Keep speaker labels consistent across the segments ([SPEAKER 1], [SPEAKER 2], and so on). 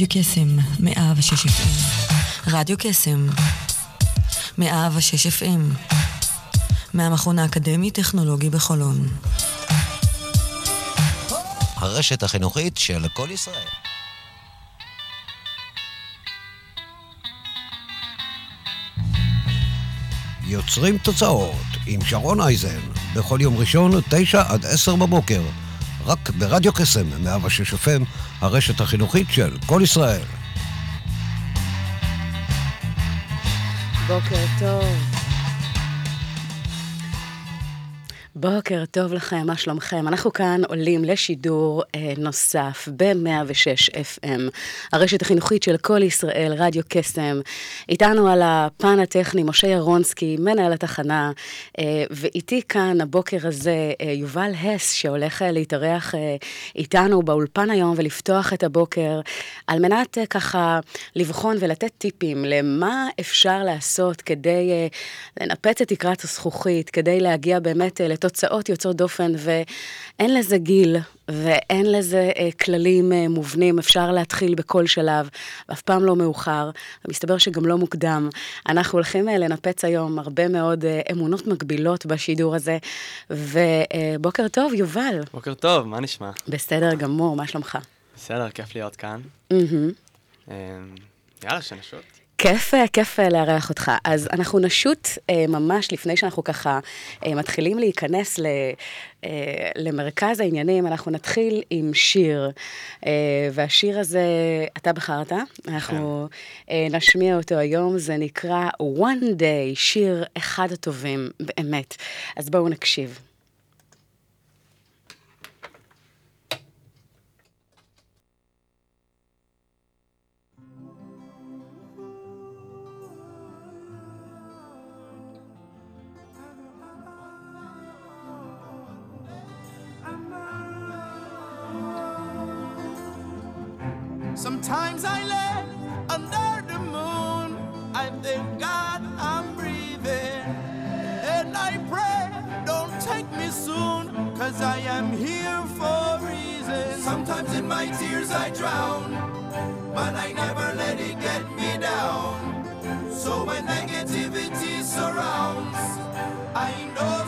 [SPEAKER 1] רדיו קסם, מאה ושש FM. רדיו קסם, מאה ושש FM. מהמכון האקדמי-טכנולוגי בחולון.
[SPEAKER 2] הרשת החינוכית של כל ישראל. יוצרים תוצאות עם שרון אייזן, בכל יום ראשון, תשע עד עשר בבוקר, רק ברדיו קסם, 106 FM, הרשת החינוכית של כל ישראל.
[SPEAKER 3] בוקר טוב. בוקר טוב לכם, מה שלומכם? אנחנו כאן עולים לשידור אה, נוסף ב-106 FM, הרשת החינוכית של כל ישראל, רדיו קסם. איתנו על הפן הטכני משה ירונסקי, מנהל התחנה, אה, ואיתי כאן הבוקר הזה אה, יובל הס, שהולך אה, להתארח אה, איתנו באולפן היום ולפתוח את הבוקר, על מנת אה, ככה לבחון ולתת טיפים למה אפשר לעשות כדי אה, לנפץ את תקרת הזכוכית, כדי להגיע באמת אה, לתוצאות יוצאות דופן, ואין לזה גיל, ואין לזה אה, כללים אה, מובנים, אפשר להתחיל בכל שלב, ואף פעם לא מאוחר, ומסתבר שגם לא מוקדם. אנחנו הולכים אה, לנפץ היום הרבה מאוד אה, אמונות מגבילות בשידור הזה, ובוקר אה, טוב, יובל.
[SPEAKER 4] בוקר טוב, מה נשמע?
[SPEAKER 3] בסדר גמור, מה שלומך?
[SPEAKER 4] בסדר, כיף להיות כאן.
[SPEAKER 3] Mm-hmm.
[SPEAKER 4] יאללה, שנשות.
[SPEAKER 3] כיף, אה, כיף אה, לארח אותך. אז אנחנו נשוט אה, ממש לפני שאנחנו ככה מתחילים להיכנס ל, למרכז העניינים, אנחנו נתחיל עם שיר. והשיר הזה, אתה בחרת, אנחנו אה, נשמיע אותו היום, זה נקרא One Day, שיר אחד הטובים, באמת. אז בואו נקשיב.
[SPEAKER 5] Sometimes I lay under the moon. I thank God I'm breathing. And I pray, don't take me soon, cause I am here for a reason. Sometimes in my tears I drown, but I never let it get me down. So when negativity surrounds, I know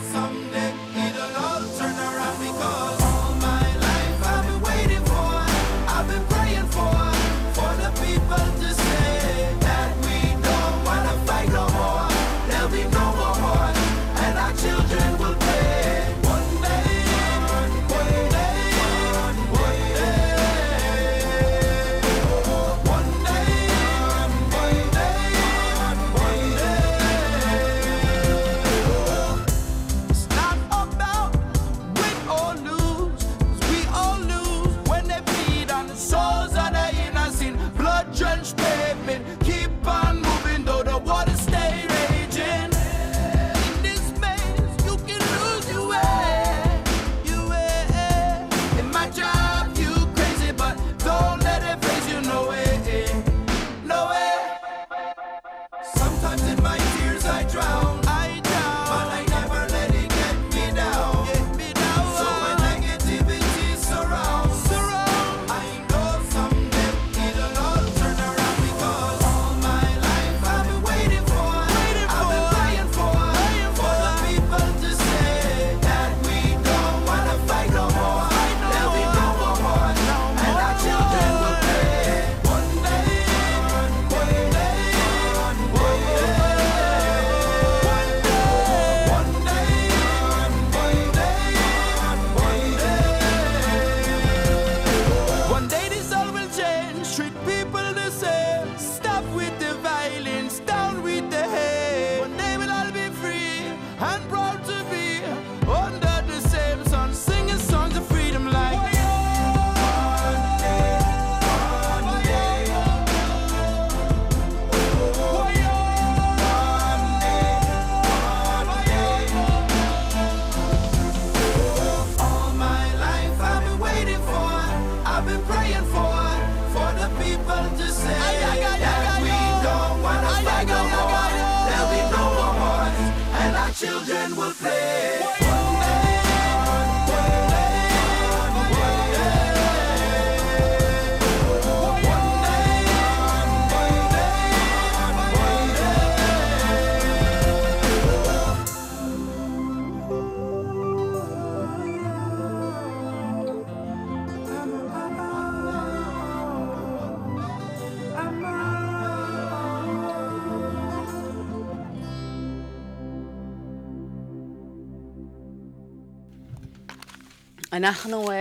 [SPEAKER 3] אנחנו uh,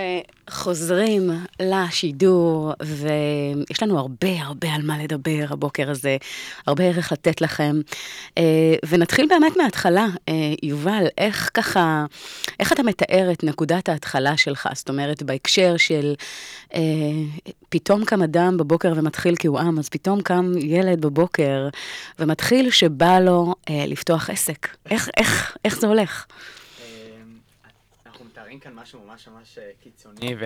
[SPEAKER 3] חוזרים לשידור, ויש לנו הרבה הרבה על מה לדבר הבוקר הזה, הרבה ערך לתת לכם. Uh, ונתחיל באמת מההתחלה. Uh, יובל, איך ככה, איך אתה מתאר את נקודת ההתחלה שלך? זאת אומרת, בהקשר של uh, פתאום קם אדם בבוקר ומתחיל כי הוא עם, אז פתאום קם ילד בבוקר ומתחיל שבא לו uh, לפתוח עסק. איך, איך, איך זה הולך?
[SPEAKER 4] מתארים כאן משהו ממש ממש אה, קיצוני,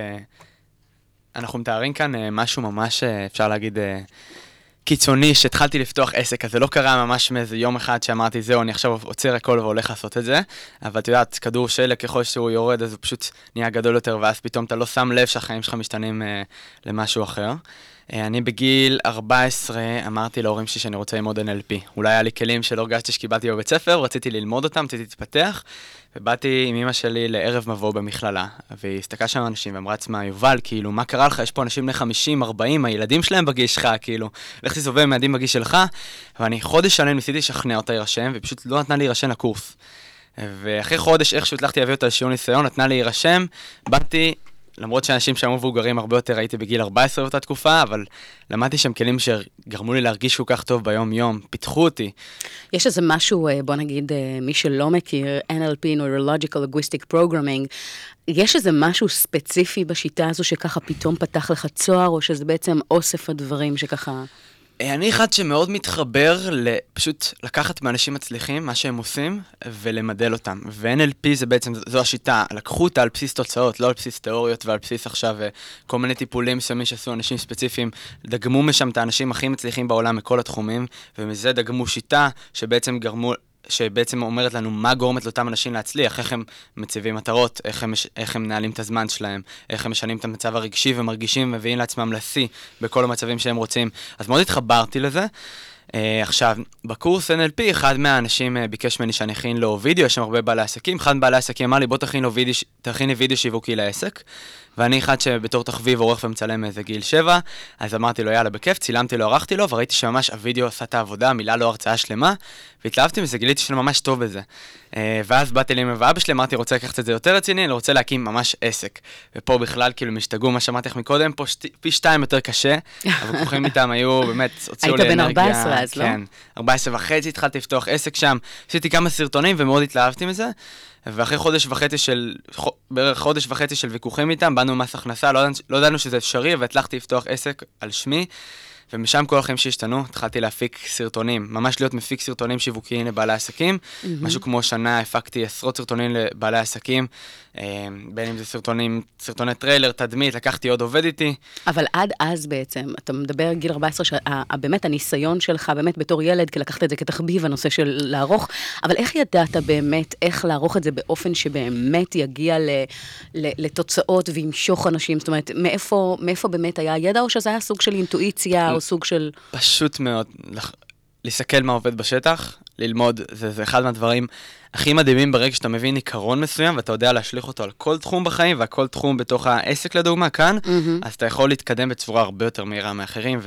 [SPEAKER 4] ואנחנו מתארים כאן אה, משהו ממש, אה, אפשר להגיד, קיצוני, שהתחלתי לפתוח עסק, אז זה לא קרה ממש מאיזה יום אחד שאמרתי, זהו, אני עכשיו עוצר הכל והולך לעשות את זה, אבל את יודעת, כדור שלג, ככל שהוא יורד, אז הוא פשוט נהיה גדול יותר, ואז פתאום אתה לא שם לב שהחיים שלך משתנים למשהו אחר. אה, אני בגיל 14 אמרתי להורים שלי שאני רוצה ללמוד NLP. אולי היה לי כלים שלא הרגשתי שקיבלתי בבית ספר, רציתי ללמוד אותם, רציתי להתפתח, ובאתי עם אמא שלי לערב מבוא במכללה, והיא הסתכלה שם על אנשים ואמרה לעצמה, יובל, כאילו, מה קרה לך? יש פה אנשים בני 50, 40, הילדים שלהם בגיל שלך, כאילו, לך תסתובב עם הילדים בגיל שלך, ואני חודש שלם ניסיתי לשכנע אותה להירשם, והיא פשוט לא נתנה להירשם לקורס. ואחרי חודש איכשהו הצלחתי להביא אותה לשיעור ניסיון, נתנה להירשם, באתי, למרות שאנשים שם מבוגרים הרבה יותר, הייתי בגיל 14 באותה תקופה, אבל למדתי שם כלים שגרמו לי להרגיש כל כך טוב ביום-יום, פיתחו אותי.
[SPEAKER 3] יש איזה משהו, אה, בוא נגיד, אה, מי שלא מכיר, NLP, Neurological Linguistic Programming, יש איזה משהו ספציפי בשיטה הזו שככה פתאום פתח לך צוהר, או שזה בעצם אוסף הדברים שככה...
[SPEAKER 4] אה, אני אחד שמאוד מתחבר לפשוט לקחת מאנשים מצליחים, מה שהם עושים, ולמדל אותם. ו-NLP זה בעצם, זו השיטה, לקחו אותה על בסיס תוצאות, לא על בסיס תיאוריות ועל בסיס עכשיו אה, כל מיני טיפולים מסוימים שעשו אנשים ספציפיים, דגמו משם את האנשים הכי מצליחים בעולם מכל התחומים, ומזה דגמו שיטה שבעצם גרמו... שבעצם אומרת לנו מה גורמת לאותם אנשים להצליח, איך הם מציבים מטרות, איך הם, איך הם מנהלים את הזמן שלהם, איך הם משנים את המצב הרגשי ומרגישים ומביאים לעצמם לשיא בכל המצבים שהם רוצים. אז מאוד התחברתי לזה. Uh, עכשיו, בקורס NLP, אחד מהאנשים uh, ביקש ממני שאני אכין לו וידאו, יש שם הרבה בעלי עסקים, אחד מבעלי העסקים אמר לי, בוא תכין תכיני וידאו שיווקי לעסק. ואני אחד שבתור תחביב עורך ומצלם מאיזה גיל 7, אז אמרתי לו, יאללה, בכיף, צילמתי לו, ערכתי לו, וראיתי שממש הוידאו עשה את העבודה, מילא לו הרצאה שלמה, והתלהבתי מזה, גיליתי שאני ממש טוב בזה. אה, ואז באתי לאמא ואבא שלי, אמרתי, רוצה לקחת את זה יותר רציני, אני רוצה להקים ממש עסק. ופה בכלל, כאילו, הם השתגעו, מה שאמרתי לך מקודם, פה שתי, פי שתיים יותר קשה, הוויכוחים איתם היו, באמת, הוציאו לי
[SPEAKER 3] היית בן
[SPEAKER 4] אנרגיה.
[SPEAKER 3] 14 אז, לא?
[SPEAKER 4] כן, 14 וחצי התחלתי לפתוח עסק שם, עשיתי כמה סרטונים ומאוד התלהבתי מזה. ואחרי חודש וחצי של, בערך חודש וחצי של ויכוחים איתם, באנו ממס הכנסה, לא, ידענו- לא ידענו שזה אפשרי, והצלחתי לפתוח עסק על שמי, ומשם כל החיים שלי השתנו, התחלתי להפיק סרטונים, ממש להיות מפיק סרטונים שיווקיים לבעלי עסקים. משהו כמו שנה הפקתי עשרות סרטונים לבעלי עסקים, בין אם זה סרטונים, סרטוני טריילר, תדמית, לקחתי עוד עובד איתי.
[SPEAKER 3] אבל עד אז בעצם, אתה מדבר גיל 14, שבאמת הניסיון שלך, באמת בתור ילד, כי לקחת את זה כתחביב, הנושא של לערוך, אבל איך ידעת באמת איך לערוך את זה באופן שבאמת יגיע ל, ל, לתוצאות וימשוך אנשים? זאת אומרת, מאיפה, מאיפה באמת היה הידע, או שזה היה סוג של אינטואיציה, או סוג של...
[SPEAKER 4] פשוט מאוד, לח- להסתכל מה עובד בשטח, ללמוד, זה, זה אחד מהדברים הכי מדהימים ברגע שאתה מבין עיקרון מסוים ואתה יודע להשליך אותו על כל תחום בחיים והכל תחום בתוך העסק לדוגמה כאן, אז אתה יכול להתקדם בצורה הרבה יותר מהירה מאחרים.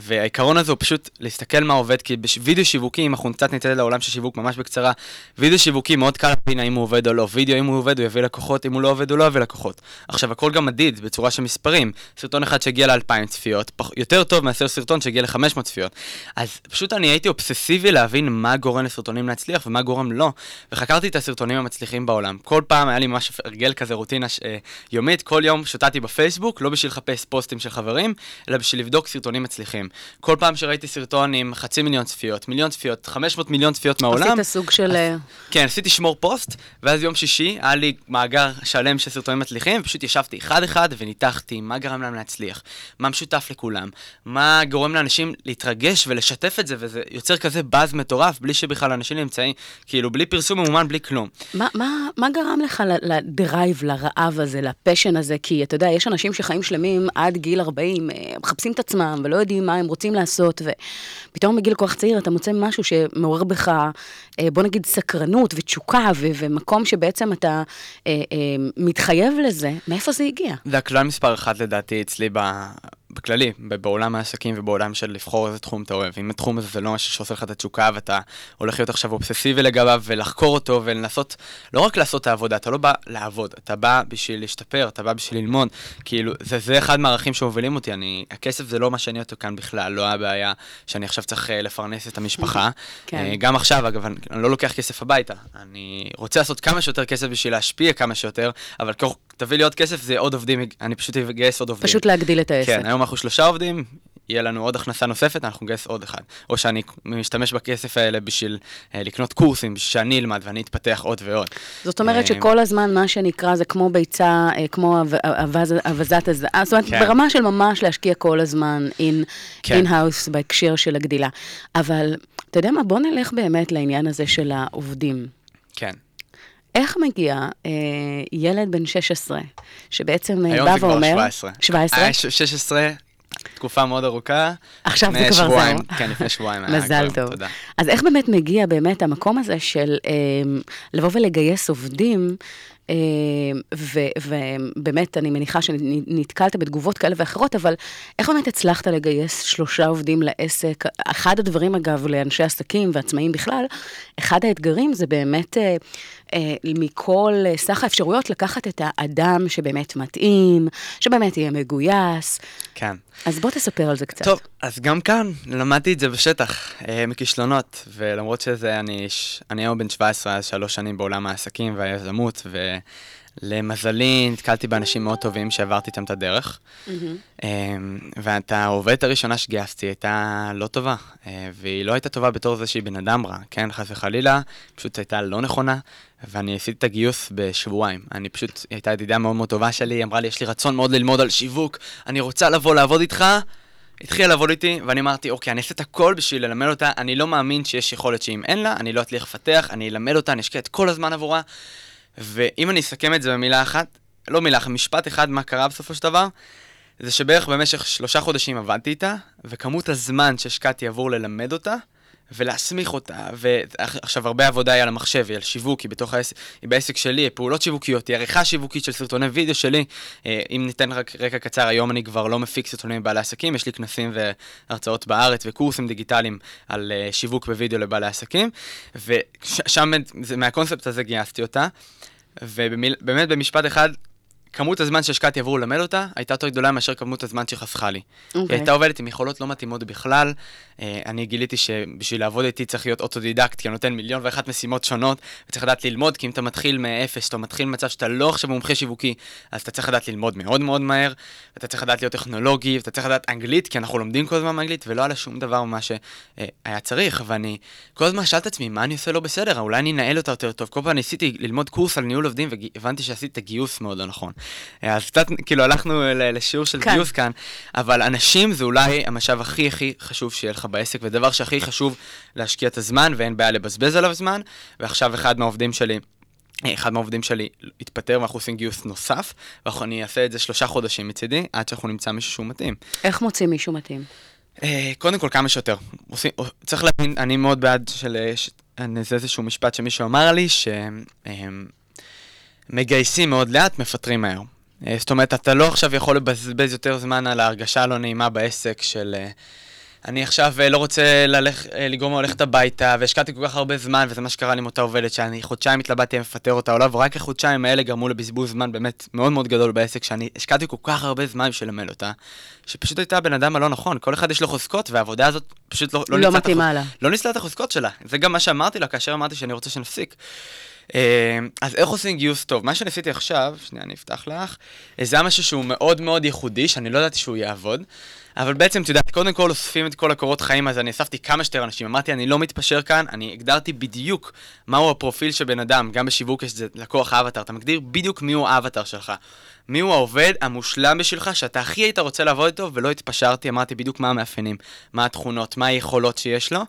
[SPEAKER 4] והעיקרון הזה הוא פשוט להסתכל מה עובד, כי בווידאו שיווקי, אם אנחנו קצת ניתן לעולם של שיווק ממש בקצרה, וידאו שיווקי מאוד קל להבין האם הוא עובד או לא. וידאו, אם הוא עובד, הוא יביא לקוחות, אם הוא לא עובד, הוא לא יביא לקוחות. עכשיו, הכל גם מדיד בצורה של מספרים. סרטון אחד שהגיע ל-2,000 צפיות, פח, יותר טוב מאשר סרטון שהגיע ל-500 צפיות. אז פשוט אני הייתי אובססיבי להבין מה גורם לסרטונים להצליח ומה גורם לא. וחקרתי את הסרטונים המצליחים בעולם. כל פעם היה לי ממש הרגל כזה, רוטינה ש... אה, יומית, כל יום שוטטתי בפייסבוק, לא בשביל לחפש פוסטים של חברים, אלא בשביל לבדוק סרטונים מצליחים. כל פעם שראיתי סרטון עם חצי מיליון צפיות, מיליון צפיות, 500 מיליון צפיות מהעולם,
[SPEAKER 3] עשית סוג של... אה,
[SPEAKER 4] כן, עשיתי שמור פוסט, ואז יום שישי היה לי מאגר שלם של סרטונים מצליחים, ופשוט ישבתי אחד-אחד וניתחתי מה גרם להם להצליח, מה משותף לכולם, מה גורם לאנשים להתרגש ולשתף את זה, וזה יוצר כזה באז מטורף, בלי שבכלל אנשים נמצאים, כאילו, בלי פרסום ממומן, בלי כלום.
[SPEAKER 3] מה, מה, מה גרם לך ל drive, לרעב הזה, ל passion הזה? כי אתה יודע, יש אנשים שחיים שלמים עד גיל 40, אה, מחפשים את עצמם ולא יודעים מה הם רוצים לעשות, ופתאום בגיל כל כך צעיר אתה מוצא משהו שמעורר בך, אה, בוא נגיד, סקרנות ותשוקה, ו- ומקום שבעצם אתה אה, אה, מתחייב לזה. מאיפה זה הגיע?
[SPEAKER 4] זה הכלל מספר אחת לדעתי אצלי ב... בכללי, בעולם העסקים ובעולם של לבחור איזה תחום אתה אוהב. אם התחום הזה זה לא משהו שעושה לך את התשוקה ואתה הולך להיות עכשיו אובססיבי לגביו ולחקור אותו ולנסות, לא רק לעשות את העבודה, אתה לא בא לעבוד, אתה בא בשביל להשתפר, אתה בא בשביל ללמוד. כאילו, זה, זה אחד מהערכים שמובילים אותי, אני, הכסף זה לא מה שאני אותו כאן בכלל, לא הבעיה שאני עכשיו צריך אה, לפרנס את המשפחה.
[SPEAKER 3] כן.
[SPEAKER 4] אה, גם עכשיו, אגב, אני, אני לא לוקח כסף הביתה. אני רוצה לעשות כמה שיותר כסף בשביל להשפיע כמה שיותר, אבל תביא לי עוד כסף, זה עוד עובדים, אני פשוט אגייס עוד עובדים.
[SPEAKER 3] פשוט להגדיל את העסק.
[SPEAKER 4] כן, היום אנחנו שלושה עובדים, יהיה לנו עוד הכנסה נוספת, אנחנו נגייס עוד אחד. או שאני משתמש בכסף האלה בשביל אה, לקנות קורסים, שאני אלמד ואני אתפתח עוד ועוד.
[SPEAKER 3] זאת אומרת
[SPEAKER 4] אה,
[SPEAKER 3] שכל הזמן מה שנקרא זה כמו ביצה, אה, כמו אב- אבז- אבזת הזעה, זאת אומרת
[SPEAKER 4] כן.
[SPEAKER 3] ברמה של ממש להשקיע כל הזמן in-
[SPEAKER 4] כן.
[SPEAKER 3] in-house בהקשר של הגדילה. אבל אתה יודע מה, בוא נלך באמת לעניין הזה של העובדים.
[SPEAKER 4] כן.
[SPEAKER 3] איך מגיע אה, ילד בן 16, שבעצם אה,
[SPEAKER 4] היום
[SPEAKER 3] בא
[SPEAKER 4] זה כבר
[SPEAKER 3] ואומר...
[SPEAKER 4] 17.
[SPEAKER 3] 17?
[SPEAKER 4] היה ש- 16, תקופה מאוד ארוכה.
[SPEAKER 3] עכשיו זה כבר
[SPEAKER 4] שבועיים,
[SPEAKER 3] זהו.
[SPEAKER 4] כן, לפני שבועיים.
[SPEAKER 3] מזל טוב.
[SPEAKER 4] תודה.
[SPEAKER 3] אז איך באמת מגיע באמת המקום הזה של אה, לבוא ולגייס עובדים, אה, ובאמת, אני מניחה שנתקלת בתגובות כאלה ואחרות, אבל איך באמת הצלחת לגייס שלושה עובדים לעסק? אחד הדברים, אגב, לאנשי עסקים ועצמאים בכלל, אחד האתגרים זה באמת אה, מכל אה, סך האפשרויות לקחת את האדם שבאמת מתאים, שבאמת יהיה מגויס.
[SPEAKER 4] כן.
[SPEAKER 3] אז בוא תספר על זה קצת.
[SPEAKER 4] טוב, אז גם כאן למדתי את זה בשטח, אה, מכישלונות, ולמרות שזה, אני, אני היום בן 17, אז שלוש שנים בעולם העסקים והיזמות, ולמזלי נתקלתי באנשים מאוד טובים שעברתי איתם את הדרך. אה, ואת העובדת הראשונה שגייסתי הייתה לא טובה, אה, והיא לא הייתה טובה בתור זה שהיא בן אדם רע, כן, חס וחלילה, פשוט הייתה לא נכונה, ואני עשיתי את הגיוס בשבועיים. אני פשוט, היא הייתה ידידה מאוד מאוד טובה שלי, היא אמרה לי, יש לי רצון מאוד ללמוד על שיווק, אני רוצה לבוא לעבוד איתך. התחילה לעבוד איתי, ואני אמרתי, אוקיי, אני אעשה את הכל בשביל ללמד אותה, אני לא מאמין שיש יכולת שאם אין לה, אני לא אצליח לפתח, אני אלמד אותה, אני אשקיע את כל הזמן עבורה. ואם אני אסכם את זה במילה אחת, לא מילה אחת, משפט אחד, מה קרה בסופו של דבר, זה שבערך במשך שלושה חודשים עבדתי איתה, וכמות הזמן שהשקעתי עבור ללמד אותה, ולהסמיך אותה, ועכשיו הרבה עבודה היא על המחשב, היא על שיווק, היא בתוך העסק, היא בעסק שלי, פעולות שיווקיות, היא עריכה שיווקית של סרטוני וידאו שלי. אה, אם ניתן רק רקע קצר, היום אני כבר לא מפיק סרטונים לבעלי עסקים, יש לי כנסים והרצאות בארץ וקורסים דיגיטליים על אה, שיווק בווידאו לבעלי עסקים, ושם, מהקונספט הזה גייסתי אותה, ובאמת במשפט אחד, כמות הזמן שהשקעתי עבור ללמד אותה, הייתה יותר גדולה מאשר כמות הזמן שחסכה לי. היא
[SPEAKER 3] אוקיי.
[SPEAKER 4] הייתה עובדת עם יכולות לא מתאימות בכלל. אה, אני גיליתי שבשביל לעבוד איתי צריך להיות אוטודידקט, כי אני נותן מיליון ואחת משימות שונות, וצריך לדעת ללמוד, כי אם אתה מתחיל מאפס, אתה מתחיל ממצב שאתה לא עכשיו מומחה שיווקי, אז אתה צריך לדעת ללמוד מאוד מאוד מהר, ואתה צריך לדעת להיות טכנולוגי, ואתה צריך לדעת אנגלית, כי אנחנו לומדים כל הזמן אנגלית, ולא עלה שום דבר ממה שהיה צריך, ואני כל הזמן שאלתי את עצמי, מה אני עושה לא בסדר? אולי אני אנהל אותה יותר טוב. כל פעם ניסיתי ללמוד קורס על ניהול עובדים, והבנתי שעשיתי את הגיוס מאוד לא נכון. אה, אז קצת, כאילו, הלכנו לשיעור של
[SPEAKER 3] כן.
[SPEAKER 4] גיוס כאן, אבל אנשים זה אולי המשאב הכי הכי חשוב שיהיה לך בעסק, ודבר שהכי חשוב להשקיע את הזמן, ואין בעיה לבזבז עליו זמן, ועכשיו אחד מהעובדים שלי... אה, אחד מהעובדים שלי התפטר ואנחנו עושים גיוס נוסף, ואני אעשה את זה שלושה חודשים מצידי, עד שאנחנו נמצא מישהו שהוא מתאים.
[SPEAKER 3] איך מוצאים מישהו מתאים?
[SPEAKER 4] אה, קודם כל, כמה שיותר. עושים, צריך להבין, אני מאוד בעד של... ש- זה איזשהו משפט שמישהו אמר לי, שמגייסים מאוד לאט, מפטרים מהר. אה, זאת אומרת, אתה לא עכשיו יכול לבזבז יותר זמן על ההרגשה הלא נעימה בעסק של... אה, אני עכשיו אה, לא רוצה. אה, לגרום לה ללכת הביתה, והשקעתי כל כך הרבה זמן, וזה מה שקרה לי עם אותה עובדת, שאני חודשיים התלבטתי אם לפטר אותה או לא, ורק החודשיים האלה גרמו לבזבוז זמן באמת מאוד מאוד גדול בעסק, שאני השקעתי כל כך הרבה זמן בשביל ללמד אותה, שפשוט הייתה הבן אדם הלא נכון, כל אחד יש לו חוזקות, והעבודה הזאת פשוט לא,
[SPEAKER 3] לא.
[SPEAKER 4] לא ניצלה את החוזקות שלה. זה גם מה שאמרתי לה כאשר אמרתי שאני רוצה שנפסיק. אה, אז איך עושים גיוס טוב? מה שניסיתי עכשיו, שנייה אני אפתח לך, אה, זה היה משהו שהוא מאוד מאוד ייחודי, שאני לא ידעתי שהוא יעבוד, אבל בעצם, את יודעת, קודם כל אוספים את כל הקורות חיים, אז אני אספתי כמה שיותר אנשים. אמרתי, אני לא מתפשר כאן, אני הגדרתי בדיוק מהו הפרופיל של בן אדם, גם בשיווק יש לקוח האבטר, אתה מגדיר בדיוק מיהו האבטר שלך. מיהו העובד המושלם בשבילך, שאתה הכי היית רוצה לעבוד איתו, ולא התפשרתי, אמרתי בדיוק מה המאפיינים, מה התכונות, מה היכולות שיש לו.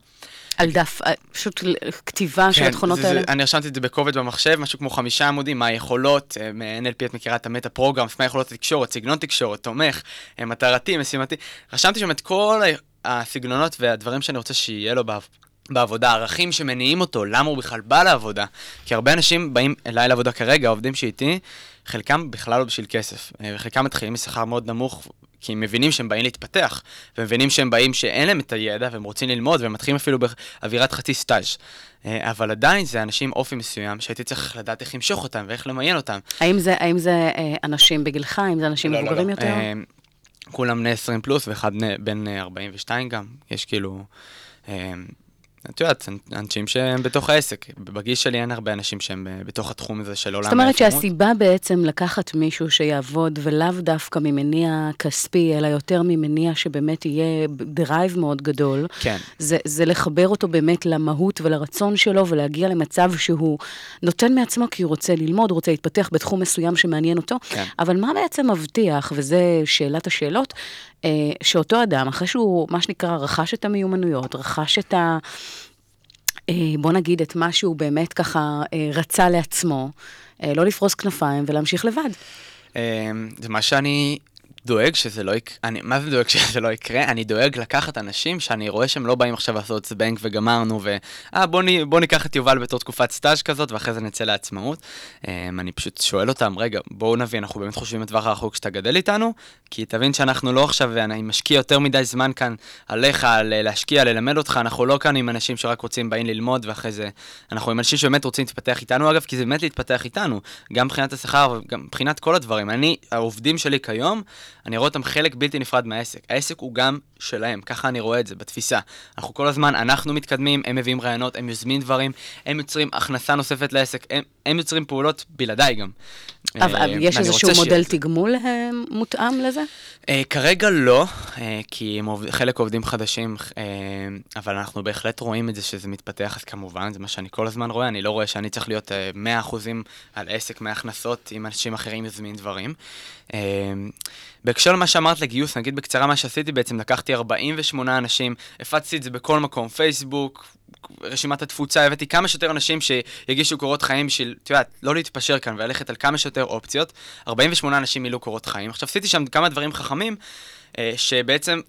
[SPEAKER 3] על דף, אה, פשוט כתיבה של התכונות
[SPEAKER 4] כן, זה,
[SPEAKER 3] האלה?
[SPEAKER 4] זה, אני רשמתי את זה בקובץ במחשב, משהו כמו חמישה עמודים, מה היכולות, אה, מ-NLP את מכירה את המטה פרוגרמס, מה יכולות התקשורת, סגנון תקשורת, תומך, אה, מטרתי, משימתי. רשמתי שם את כל הסגנונות והדברים שאני רוצה שיהיה לו בעב... בעבודה, ערכים שמניעים אותו, למה הוא בכלל בא לעבודה. כי הרבה אנשים באים אליי לעבודה כרגע, העובדים שאיתי, חלקם בכלל לא בשביל כסף, וחלקם מתחילים משכר מאוד נמוך, כי הם מבינים שהם באים להתפתח, ומבינים שהם באים שאין להם את הידע, והם רוצים ללמוד, והם מתחילים אפילו באווירת חצי סטאז'. אה, אבל עדיין זה אנשים עם אופי מסוים, שהייתי צריך לדעת איך למשוך אותם ואיך למיין אותם.
[SPEAKER 3] האם זה, האם זה אה, אנשים בגילך? האם זה אנשים
[SPEAKER 4] לא, לא,
[SPEAKER 3] מבוגרים
[SPEAKER 4] לא.
[SPEAKER 3] יותר?
[SPEAKER 4] אה, כולם בני 20 פלוס, ואחד בן אה, 42 גם. יש כאילו... את יודעת, אנשים שהם בתוך העסק. בגיל שלי אין הרבה אנשים שהם אה, בתוך התחום הזה של עולם
[SPEAKER 3] זאת אומרת
[SPEAKER 4] היזמות.
[SPEAKER 3] שהסיבה בעצם לקחת מישהו שיעבוד, ולאו דווקא ממניע כספי, אלא יותר ממניע שבאמת יהיה drive מאוד גדול,
[SPEAKER 4] כן.
[SPEAKER 3] זה, זה לחבר אותו באמת למהות ולרצון שלו, ולהגיע למצב שהוא נותן מעצמו כי הוא רוצה ללמוד, הוא רוצה להתפתח בתחום מסוים שמעניין אותו.
[SPEAKER 4] כן.
[SPEAKER 3] אבל מה בעצם מבטיח, וזה שאלת השאלות, שאותו אדם, אחרי שהוא, מה שנקרא, רכש את המיומנויות, רכש את ה... אה, בוא נגיד את מה שהוא באמת ככה אה, רצה לעצמו, אה, לא לפרוס כנפיים ולהמשיך לבד.
[SPEAKER 4] אה, זה מה שאני דואג שזה לא יקרה, אני, מה זה דואג שזה לא יקרה? אני דואג לקחת אנשים שאני רואה שהם לא באים עכשיו לעשות זבנג וגמרנו, ו... אה, בוא, נ, בוא ניקח את יובל בתור תקופת סטאז' כזאת, ואחרי זה נצא לעצמאות. אה, אני פשוט שואל אותם, רגע, בואו נבין, אנחנו באמת חושבים לטווח הרחוק שאתה גדל איתנו? כי תבין שאנחנו לא עכשיו, אני משקיע יותר מדי זמן כאן עליך, ל- להשקיע, ללמד אותך, אנחנו לא כאן עם אנשים שרק רוצים, באים ללמוד, ואחרי זה... אנחנו עם אנשים שבאמת רוצים להתפתח איתנו, אגב, כי זה באמת להתפתח איתנו, גם מבחינת השכר וגם מבחינת כל הדברים. אני, העובדים שלי כיום, אני רואה אותם חלק בלתי נפרד מהעסק. העסק הוא גם שלהם, ככה אני רואה את זה, בתפיסה. אנחנו כל הזמן, אנחנו מתקדמים, הם מביאים רעיונות, הם יוזמים דברים, הם יוצרים הכנסה נוספת לעסק, הם, הם יוצרים פעולות בלעדיי גם.
[SPEAKER 3] אבל
[SPEAKER 4] אה,
[SPEAKER 3] יש איזשהו מודל תגמול אה, מותאם לזה?
[SPEAKER 4] אה, כרגע לא, כי חלק עובדים חדשים, אבל אנחנו בהחלט רואים את זה שזה מתפתח, אז כמובן, זה מה שאני כל הזמן רואה, אני לא רואה שאני צריך להיות אה, 100% על עסק מהכנסות, אם אנשים אחרים יוזמים דברים. בהקשר למה שאמרת לגיוס, נגיד בקצרה מה שעשיתי, בעצם לקחתי 48 אנשים, הפצתי את זה בכל מקום, פייסבוק, רשימת התפוצה, הבאתי כמה שיותר אנשים שיגישו קורות חיים בשביל, את יודעת, לא להתפשר כאן וללכת על כמה שיותר אופציות. 48 אנשים מילאו קורות חיים. עכשיו, עשיתי שם כמה דברים חכמים, אה, שבעצם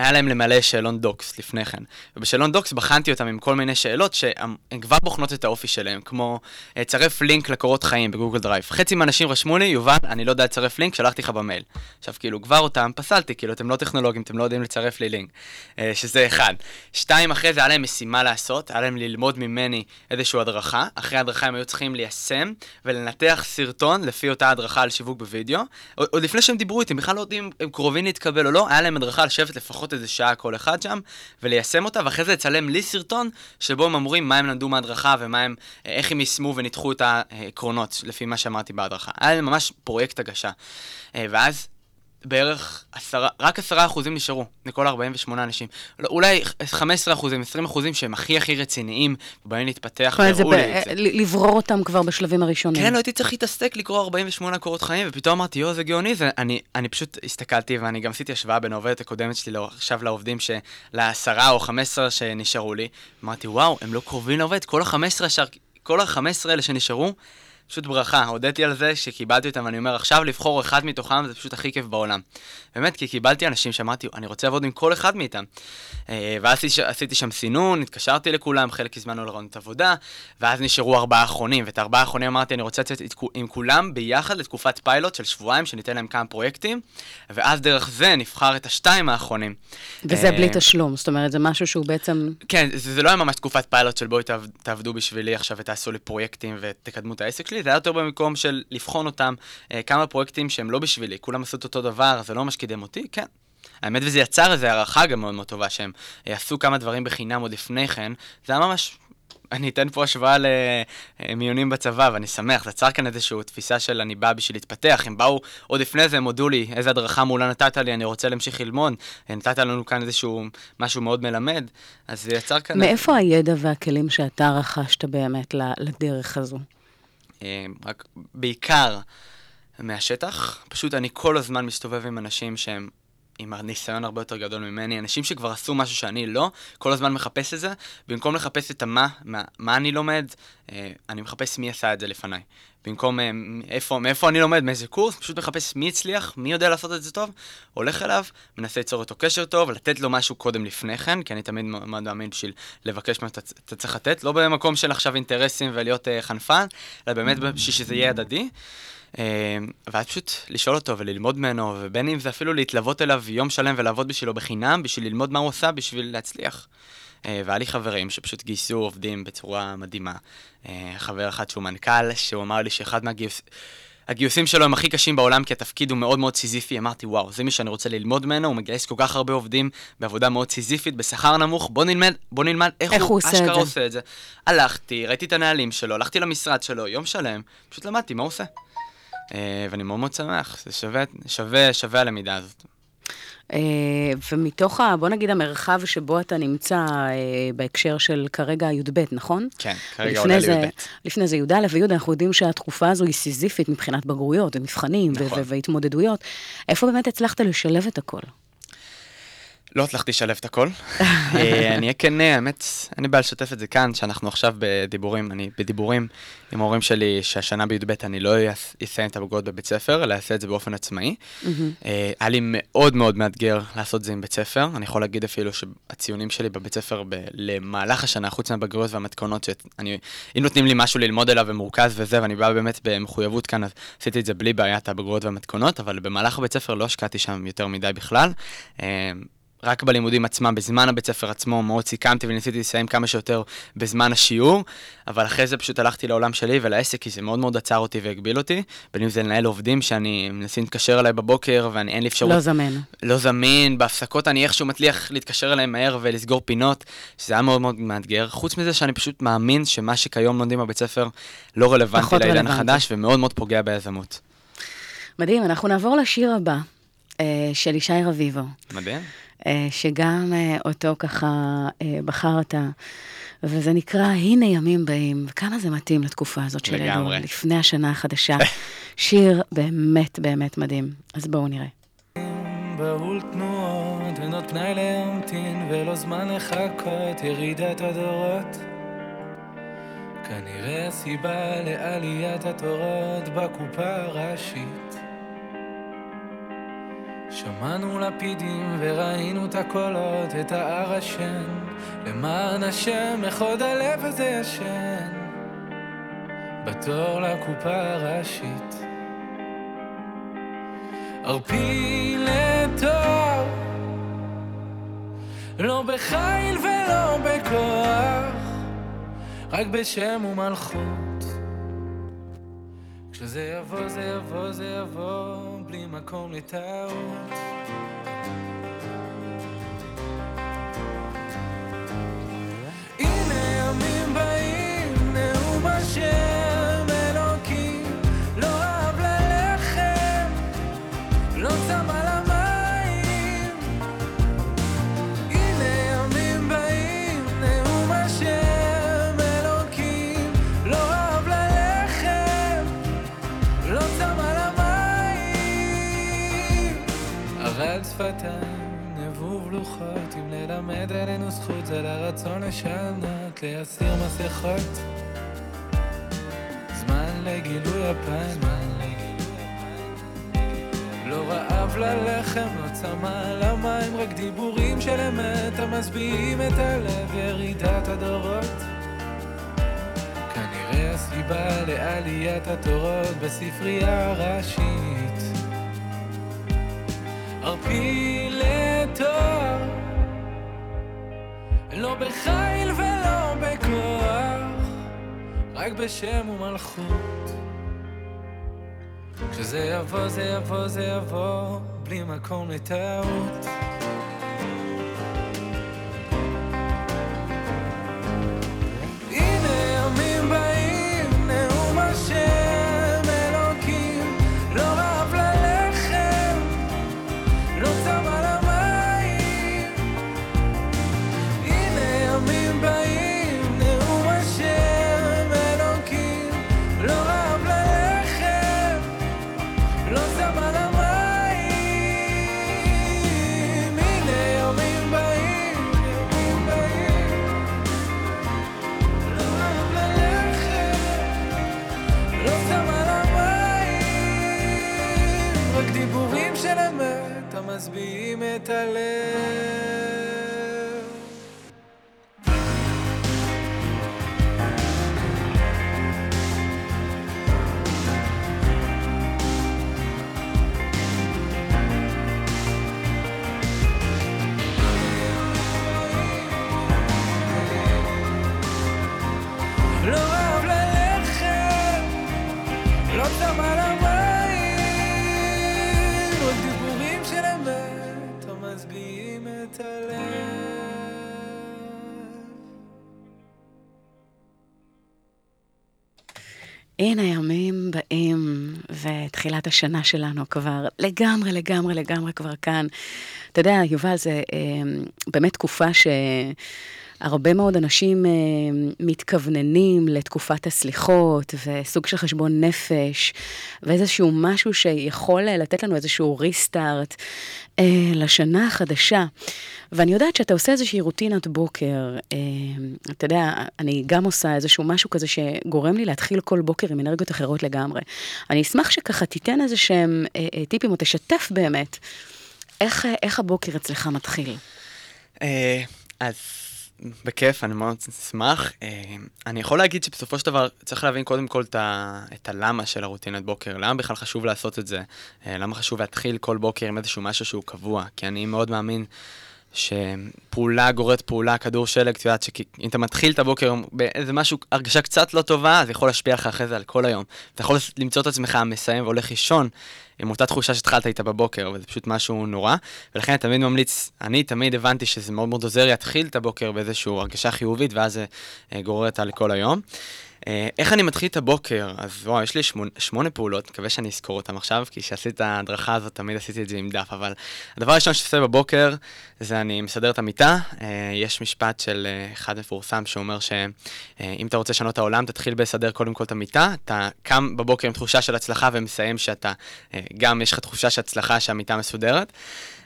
[SPEAKER 4] היה להם למלא שאלון Docs לפני כן. ובשאלון Docs בחנתי אותם עם כל מיני שאלות שהן כבר בוחנות את האופי שלהם, כמו אה, צרף לינק לקורות חיים בגוגל דרייב. חצי מהאנשים רשמו לי, יובל, אני לא יודע לצרף לינק, שלחתי לך במייל. עכשיו, כאילו, כבר אותם פסלתי, כאילו, אתם לא טכנולוגים, אתם לא יודעים לצרף לי לינק. אה, שזה אחד. שתיים, אחרי זה היה להם משימה לעשות, היה להם ללמוד ממני איזושהי הדרכה. אחרי ההדרכה הם היו צריכים ליישם ולנתח סרטון לפי אותה הדרכה על שיווק בווידאו. עוד לפני שהם דיברו איתי, בכלל לא יודעים אם קרובים להתקבל או לא, היה להם הדרכה לשבת לפחות איזה שעה כל אחד שם, וליישם אותה, ואחרי זה לצלם לי סרטון, שבו הם אמורים מה הם למדו מההדרכה ומה הם, אה, איך הם יישמו וניתחו את העקרונות, לפי מה שאמרתי בהדרכה. היה ממש פרויקט הגשה. אה, ואז בערך עשרה, רק עשרה אחוזים נשארו, מכל 48 אנשים. לא, אולי 15 אחוזים, 20 אחוזים שהם הכי הכי רציניים, ובאים להתפתח,
[SPEAKER 3] ב-
[SPEAKER 4] לי את זה.
[SPEAKER 3] לברור אותם כבר בשלבים הראשונים.
[SPEAKER 4] כן, לא הייתי צריך להתעסק לקרוא 48 קורות חיים, ופתאום אמרתי, יואו, זה גאוני, זה... אני, אני פשוט הסתכלתי, ואני גם עשיתי השוואה בין העובדת הקודמת שלי עכשיו לעובדים, ש... לעשרה או 15 שנשארו לי. אמרתי, וואו, הם לא קרובים לעובד, כל ה-15 ישר, כל ה-15 האלה שנשארו, פשוט ברכה. הודיתי על זה שקיבלתי אותם, ואני אומר, עכשיו לבחור אחד מתוכם זה פשוט הכי כיף בעולם. באמת, כי קיבלתי אנשים שאמרתי, אני רוצה לעבוד עם כל אחד מאיתם. אה, ואז עשיתי- שם סינון, התקשרתי לכולם, חלק הזמנו לרעיונות עבודה, ואז נשארו ארבעה אחרונים, ואת הארבעה האחרונים אמרתי, אני רוצה לצאת עם כולם ביחד לתקופת פיילוט של שבועיים, שניתן להם כמה פרויקטים, ואז דרך זה נבחר את השתיים האחרונים.
[SPEAKER 3] וזה
[SPEAKER 4] אה,
[SPEAKER 3] בלי תשלום, זאת אומרת, זה משהו שהוא בעצם...
[SPEAKER 4] כן, זה, זה לא היה ממש תקופת פיילוט של בואי תעב, תעבדו בשבילי עכשיו ותעשו לי פרויקטים ותקדמו את העסק שלי, זה היה יותר במקום של לבחון אותם, אה, כמה פרויקטים שהם לא בשבילי, כולם עשו את אותו דבר, זה לא ממש קידם אותי, כן. האמת וזה יצר איזו הערכה גם מאוד מאוד טובה, שהם אה, עשו כמה דברים בחינם עוד לפני כן, זה היה ממש... אני אתן פה השוואה למיונים בצבא, ואני שמח, זה יצר כאן איזושהי תפיסה של אני בא בשביל להתפתח, הם באו עוד לפני זה, הם הודו לי איזה הדרכה מעולה נתת לי, אני רוצה להמשיך ללמוד, נתת לנו כאן איזשהו משהו מאוד מלמד, אז זה יצר כאן...
[SPEAKER 3] מאיפה הידע והכלים שאתה רכשת באמת לדרך הזו?
[SPEAKER 4] אה, רק בעיקר מהשטח. פשוט אני כל הזמן מסתובב עם אנשים שהם עם ניסיון הרבה יותר גדול ממני, אנשים שכבר עשו משהו שאני לא, כל הזמן מחפש את זה. במקום לחפש את המה, מה, מה אני לומד, אה, אני מחפש מי עשה את זה לפניי. במקום אה, איפה, מאיפה אני לומד, מאיזה קורס, פשוט מחפש מי הצליח, מי יודע לעשות את זה טוב, הולך אליו, מנסה ליצור איתו קשר טוב, לתת לו משהו קודם לפני כן, כי אני תמיד מאוד מאמין בשביל לבקש מה אתה, אתה צריך לתת, לא במקום של עכשיו אינטרסים ולהיות אה, חנפן, אלא באמת בשביל שזה יהיה הדדי. אה, ואז פשוט לשאול אותו וללמוד ממנו, ובין אם זה אפילו להתלוות אליו יום שלם ולעבוד בשבילו בחינם, בשביל ללמוד מה הוא עושה, בשביל להצליח. אה, והיה לי חברים שפשוט גייסו עובדים בצורה מדהימה. אה, חבר אחד שהוא מנכ"ל, שהוא אמר לי שאחד מהגיוס... הגיוסים שלו הם הכי קשים בעולם, כי התפקיד הוא מאוד מאוד סיזיפי. אמרתי, וואו, זה מי שאני רוצה ללמוד ממנו, הוא מגייס כל כך הרבה עובדים בעבודה מאוד סיזיפית, בשכר נמוך, בוא נלמד, בוא נלמד איך,
[SPEAKER 3] איך הוא עושה
[SPEAKER 4] אשכרה
[SPEAKER 3] זה.
[SPEAKER 4] עושה את זה. הלכתי, ראיתי את הנהלים שלו, הלכתי למשרד שלו, יום שלם, פשוט למדתי מה הוא עושה. אה, ואני מאוד מאוד שמח, זה שווה, שווה, שווה הלמידה הזאת.
[SPEAKER 3] אה, ומתוך, ה, בוא נגיד, המרחב שבו אתה נמצא אה, בהקשר של כרגע י"ב, נכון?
[SPEAKER 4] כן, כרגע עולה לי
[SPEAKER 3] זה,
[SPEAKER 4] י"ב.
[SPEAKER 3] לפני זה י"א וי"א, אנחנו יודעים שהתקופה הזו היא סיזיפית מבחינת בגרויות ומבחנים
[SPEAKER 4] נכון.
[SPEAKER 3] והתמודדויות. איפה באמת הצלחת לשלב את הכל?
[SPEAKER 4] לא הצלחתי לשלב את הכל. אה, אני אהיה כן, האמת, אין לי בעיה לשתף את זה כאן, שאנחנו עכשיו בדיבורים, אני בדיבורים עם ההורים שלי, שהשנה בי"ב אני לא אס- אסיים את הבגרות בבית ספר, אלא אעשה את זה באופן עצמאי. אה, היה לי מאוד מאוד מאתגר לעשות את זה עם בית ספר. אני יכול להגיד אפילו שהציונים שלי בבית ספר ב- למהלך השנה, חוץ מהבגרויות והמתכונות, שאני, אם נותנים לי משהו ללמוד עליו ומורכז וזה, ואני בא באמת במחויבות כאן, אז עשיתי את זה בלי בעיית הבגרויות והמתכונות, אבל במהלך הבית ספר לא השקעתי שם יותר מדי בכלל. רק בלימודים עצמם, בזמן הבית ספר עצמו, מאוד סיכמתי וניסיתי לסיים כמה שיותר בזמן השיעור, אבל אחרי זה פשוט הלכתי לעולם שלי ולעסק, כי זה מאוד מאוד עצר אותי והגביל אותי, בין אם זה לנהל עובדים שאני מנסים להתקשר אליי בבוקר ואני אין לי אפשרות...
[SPEAKER 3] לא זמן.
[SPEAKER 4] לא זמין, בהפסקות אני איכשהו מצליח להתקשר אליהם מהר ולסגור פינות, שזה היה מאוד מאוד מאתגר. חוץ מזה שאני פשוט מאמין שמה שכיום לומדים בבית ספר לא רלוונטי לעידן
[SPEAKER 3] רלוונטי.
[SPEAKER 4] החדש ומאוד מאוד פוגע ביזמות.
[SPEAKER 3] מדהים, אנחנו נעבור לשיר הבא אה, של ישי רביבו.
[SPEAKER 4] מדהים.
[SPEAKER 3] אה, שגם אה, אותו ככה אה, בחרת, וזה נקרא הנה ימים באים, וכמה זה מתאים לתקופה הזאת של
[SPEAKER 4] לגמרי.
[SPEAKER 3] אלול, לפני השנה החדשה. שיר באמת באמת מדהים. אז בואו נראה.
[SPEAKER 6] בהול תנועות, אין עוד פנאי להמתין ולא זמן לחכות, ירידת הדורות. כנראה הסיבה לעליית התורות בקופה הראשית. שמענו לפידים וראינו את הקולות, את ההר השן. למען השם, איך הלב הזה ישן. בתור לקופה הראשית. ערפיל לתואר, לא בחיל ולא בכוח, רק בשם ומלכות. כשזה יבוא, זה יבוא, זה יבוא, בלי מקום לטעות. הנה ימים באים, נאום השם שפתיים, נבוב לוחות, אם ללמד עלינו זכות, זה לרצון לשנות, להסיר מסכות. זמן לגילוי הפן, זמן לגילוי לא רעב ללחם, לא צמא למים, רק דיבורים של אמת המשביעים את הלב, ירידת הדורות. כנראה הסיבה לעליית התורות בספרייה הראשית. ערפיל לתואר, לא בחיל ולא בכוח, רק בשם ומלכות. כשזה יבוא, זה יבוא, זה יבוא, בלי מקום לטעות. מסביעים את הלב.
[SPEAKER 3] הנה הימים באים, ותחילת השנה שלנו כבר לגמרי, לגמרי, לגמרי כבר כאן. אתה יודע, יובל, זה אה, באמת תקופה ש... הרבה מאוד אנשים אה, מתכווננים לתקופת הסליחות וסוג של חשבון נפש ואיזשהו משהו שיכול לתת לנו איזשהו ריסטארט אה, לשנה החדשה. ואני יודעת שאתה עושה איזושהי רוטינת בוקר, אה, אתה יודע, אני גם עושה איזשהו משהו כזה שגורם לי להתחיל כל בוקר עם אנרגיות אחרות לגמרי. אני אשמח שככה תיתן איזה שהם טיפים או תשתף באמת, איך, איך הבוקר אצלך מתחיל.
[SPEAKER 4] אז בכיף, אני מאוד אשמח. אה, אני יכול להגיד שבסופו של דבר צריך להבין קודם כל את, ה, את הלמה של הרוטינת בוקר, למה בכלל חשוב לעשות את זה, אה, למה חשוב להתחיל כל בוקר עם איזשהו משהו שהוא קבוע, כי אני מאוד מאמין שפעולה גוררת פעולה, כדור שלג, את יודעת שאם אתה מתחיל את הבוקר באיזה משהו, הרגשה קצת לא טובה, זה יכול להשפיע לך אחרי זה על כל היום. אתה יכול למצוא את עצמך מסיים והולך לישון עם אותה תחושה שהתחלת איתה בבוקר, וזה פשוט משהו נורא. ולכן אני תמיד ממליץ, אני תמיד הבנתי שזה מאוד מאוד עוזר להתחיל את הבוקר באיזושהי הרגשה חיובית, ואז זה אה, גורר אותה לכל היום. אה, איך אני מתחיל את הבוקר? אז וואו, יש לי שמונה, שמונה פעולות, מקווה שאני אזכור אותן עכשיו, כי כשעשיתי את ההדרכה הזאת תמיד עשיתי את זה עם דף, אבל הדבר הראשון שאני עושה בבוקר, זה אני מסדר את המיטה. אה, יש משפט של אחד מפורסם שאומר שאם אתה רוצה לשנות את העולם, תתחיל בלסדר קודם כל את המיטה. אתה קם בבוקר עם תחושה של הצלחה ומסיים שאתה גם יש לך תחושה של הצלחה שהמיטה מסודרת.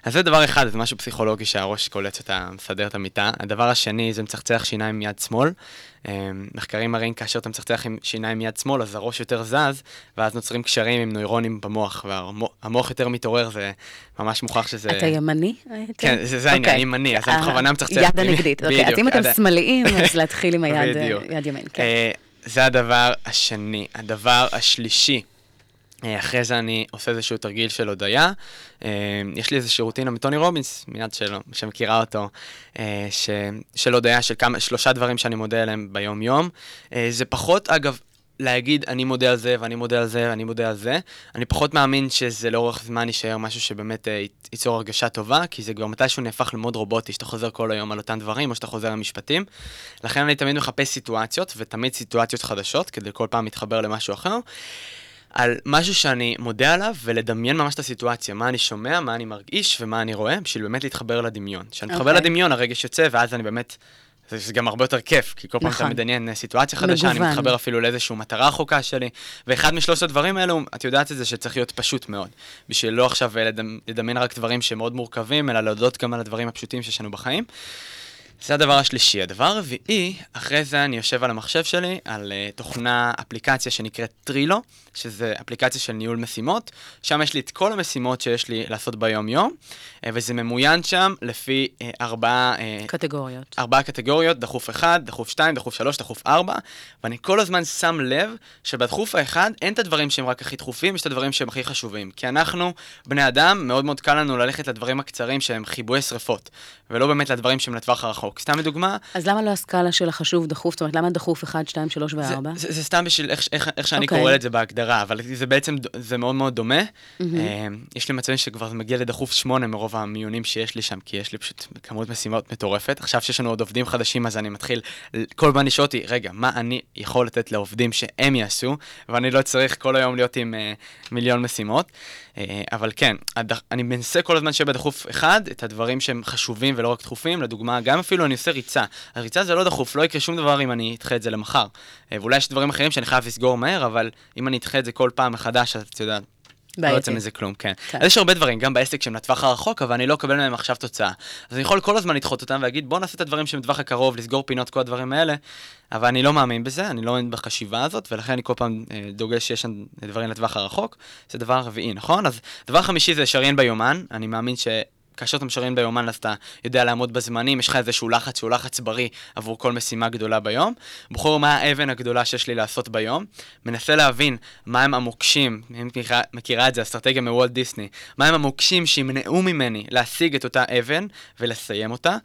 [SPEAKER 4] אז זה דבר אחד, זה משהו פסיכולוגי שהראש קולט שאתה מסדר את המיטה. הדבר השני זה מצחצח שיניים מיד שמאל. מחקרים מראים כאשר אתה מצחצח עם שיניים מיד שמאל, אז הראש יותר זז, ואז נוצרים קשרים עם נוירונים במוח, והמוח יותר מתעורר, זה ממש מוכח שזה...
[SPEAKER 3] אתה ימני?
[SPEAKER 4] כן, זה, זה העניין, okay. ימני, אז אני בכוונה מצחצח.
[SPEAKER 3] יד הנגדית, אוקיי. אז אם אתם שמאליים, אז להתחיל עם היד ימין. כן.
[SPEAKER 4] זה הדבר השני. הדבר השלישי, אה, אחרי זה אני עושה איזשהו תרגיל של הודיה. אה, יש לי איזושהי רוטינה מטוני רובינס, מיד שלו, שמכירה אותו, אה, ש... של הודיה של כמה, שלושה דברים שאני מודה עליהם ביום-יום. זה פחות, אגב, להגיד אני מודה על זה ואני מודה על זה ואני מודה על זה. אני פחות מאמין שזה לאורך זמן יישאר משהו שבאמת ייצור הרגשה טובה, כי זה כבר מתישהו נהפך למאוד רובוטי, שאתה חוזר כל היום על אותם דברים, או שאתה חוזר למשפטים. לכן אני תמיד מחפש סיטואציות, ותמיד סיטואציות חדשות, כדי כל פעם להתחבר למשהו אחר. על משהו שאני מודה עליו, ולדמיין ממש את הסיטואציה, מה אני שומע, מה אני מרגיש ומה אני רואה, בשביל באמת להתחבר לדמיון. כשאני מתחבר okay. אוקיי. לדמיון, הרגש יוצא, ואז אני באמת... זה גם הרבה יותר כיף, כי כל פעם נכון. אתה מדמיין אה, סיטואציה חדשה, מגוון. אני מתחבר אפילו לאיזושהי מטרה רחוקה שלי, ואחד משלושת הדברים האלו, את יודעת את זה שצריך להיות פשוט מאוד, בשביל לא עכשיו אה, לדמיין רק דברים שמאוד מורכבים, אלא להודות גם על הדברים הפשוטים שיש לנו בחיים. זה הדבר השלישי. הדבר הרביעי, אחרי זה אני יושב על המחשב שלי, על uh, תוכנה, אפליקציה שנקראת טרילו, שזה אפליקציה של ניהול משימות. שם יש לי את כל המשימות שיש לי לעשות ביום-יום, uh, וזה ממוין שם לפי uh, ארבעה...
[SPEAKER 3] Uh, קטגוריות.
[SPEAKER 4] ארבעה קטגוריות, דחוף אחד, דחוף שתיים, דחוף שלוש, דחוף ארבע, ואני כל הזמן שם לב שבדחוף האחד אין את הדברים שהם רק הכי דחופים, יש את הדברים שהם הכי חשובים. כי אנחנו, בני אדם, מאוד מאוד קל לנו ללכת לדברים הקצרים שהם חיבוי שרפות, ולא באמת לדברים שהם לטווח הרחוק. סתם לדוגמה...
[SPEAKER 3] אז למה לא הסקאלה של החשוב דחוף? זאת אומרת, למה דחוף 1, 2, 3 ו-4?
[SPEAKER 4] זה, זה, זה סתם בשביל איך, איך, איך שאני okay. אוקיי. קורא את זה בהגדרה, אבל זה בעצם, זה מאוד מאוד דומה. Mm-hmm. יש לי מצבים שכבר זה מגיע לדחוף 8 מרוב המיונים שיש לי שם, כי יש לי פשוט כמות משימות מטורפת. עכשיו שיש לנו עוד עובדים חדשים, אז אני מתחיל כל הזמן לשאול אותי, רגע, מה אני יכול לתת לעובדים שהם יעשו, ואני לא צריך כל היום להיות עם uh, מיליון משימות. Uh, אבל כן, הד... אני מנסה כל הזמן שיהיה בדחוף אחד את הדברים שהם חשובים ולא רק דחופים. לדוגמה, גם אפילו אני עושה ריצה. הריצה זה לא דחוף, לא יקרה שום דבר אם אני אדחה את זה למחר. Uh, ואולי יש דברים אחרים שאני חייב לסגור מהר, אבל אם אני אדחה את זה כל פעם מחדש, אז את יודעת, לא יוצא מזה כלום, כן. כן. אז יש הרבה דברים, גם בעסק שהם לטווח הרחוק, אבל אני לא אקבל מהם עכשיו תוצאה. אז אני יכול כל הזמן לדחות אותם ולהגיד, בוא נעשה את הדברים שהם לטווח הקרוב, לסגור פינות, כל הדברים האלה, אבל אני לא מאמין בזה, אני לא מאמין בחשיבה הזאת, ולכן אני כל פעם אה, דוגל שיש דברים לטווח הרחוק. זה דבר רביעי, נכון? אז דבר חמישי זה לשריין ביומן, אני מאמין ש... כאשר אתה משריין ביומן, אז אתה יודע לעמוד בזמנים, יש לך איזשהו לחץ שהוא לחץ בריא עבור כל משימה גדולה ביום. בוחר מה האבן הגדולה שיש לי לעשות ביום, מנסה להבין מהם המוקשים, אם מכירה, מכירה את זה, אסטרטגיה מוולט דיסני, מהם המוקשים שימנעו ממני להשיג את אותה אבן ולסיים אותה.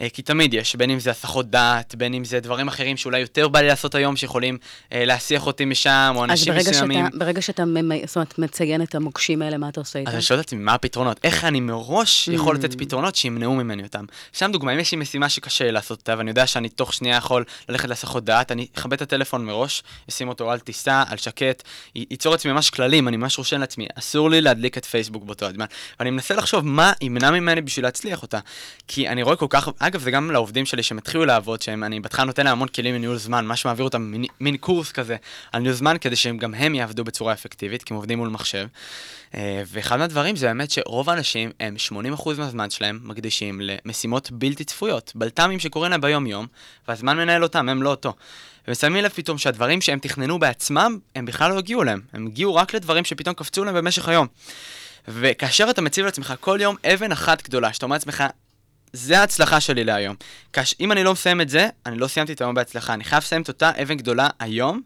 [SPEAKER 4] אה, כי תמיד יש, בין אם זה הסחות דעת, בין אם זה דברים אחרים שאולי יותר בא לי לעשות היום, שיכולים אה, להסיח אותי משם, או אנשים
[SPEAKER 3] אז ברגע
[SPEAKER 4] מסוימים.
[SPEAKER 3] שאתה, ברגע שאתה זאת אומרת, מציין את המוקשים האלה, מה אתה עושה איתם?
[SPEAKER 4] אז אני שואל את עצמי, מה הפתרונות? איך אני מראש יכול לתת פתרונות שימנעו ממני אותם? סתם דוגמא, אם יש לי משימה שקשה לי לעשות אותה, ואני יודע שאני תוך שנייה יכול ללכת להסחות דעת, אני אכבד את הטלפון מראש, אשים אותו על טיסה, על שקט, י- ייצור לעצמי ממש כללים, אני ממש רושם לעצמי, אסור לי להדליק את פייסבוק באותו הזמן. ואני מנסה לחשוב מה ימנע ממני בשביל להצליח אותה. כי אני רואה כל כך, אגב, זה גם לעובדים שלי שהם התחילו לעבוד, שהם, אני בהתחלה נותן להם המון כלים לניהול זמן, מה שמעביר אותם מין, מין קורס כזה על ניהול זמן, כדי שהם גם הם יעבדו בצורה אפקטיבית, כי הם עובדים מול מחשב. אה, ואחד מהדברים זה באמת שרוב האנשים, הם 80% מהזמן שלהם מקדישים למשימות בלתי צפויות, בלת"מים שקורים להם ביום-יום, והזמן מנהל אותם, הם לא אותו. ושמים לב פתאום שהדברים שהם תכננו בעצמם, הם בכלל לא הגיעו להם. הם הגיעו רק לדברים שפתאום קפצו להם במשך היום. וכאשר אתה מציב לעצמך כל יום אבן אחת גדולה, שאתה אומר לעצמך, זה ההצלחה שלי להיום. כאש, אם אני לא מסיים את זה, אני לא סיימתי את היום בהצלחה. אני חייב לסיים את אותה אבן גדולה היום,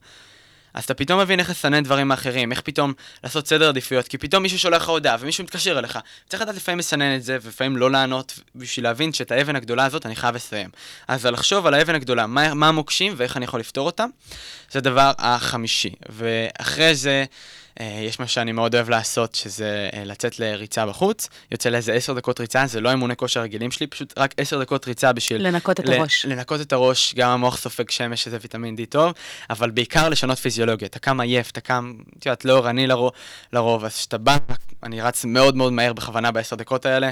[SPEAKER 4] אז אתה פתאום מבין איך לסנן דברים האחרים, איך פתאום לעשות סדר עדיפויות, כי פתאום מישהו שולח לך הודעה ומישהו מתקשר אליך. צריך לדעת לפעמים לסנן את זה, ולפעמים לא לענות, בשביל להבין שאת האבן הגדולה הזאת אני חייב לסיים. אז לחשוב על האבן הגדולה, מה, מה המוקשים ואיך אני יכול לפתור אותם, זה הדבר החמישי. ואחרי זה... אה, יש מה שאני מאוד אוהב לעשות, שזה אה, לצאת לריצה בחוץ. יוצא לאיזה עשר דקות ריצה, זה לא אימוני כושר רגילים שלי, פשוט רק עשר דקות ריצה בשביל...
[SPEAKER 3] לנקות את הראש.
[SPEAKER 4] לנקות את הראש, גם המוח סופג שמש, שזה ויטמין D טוב, אבל בעיקר לשנות פיזיולוגיה. אתה קם עייף, אתה קם, את יודעת, לא ערני לרוב, אז כשאתה בא, אני רץ מאוד מאוד מהר בכוונה בעשר דקות האלה,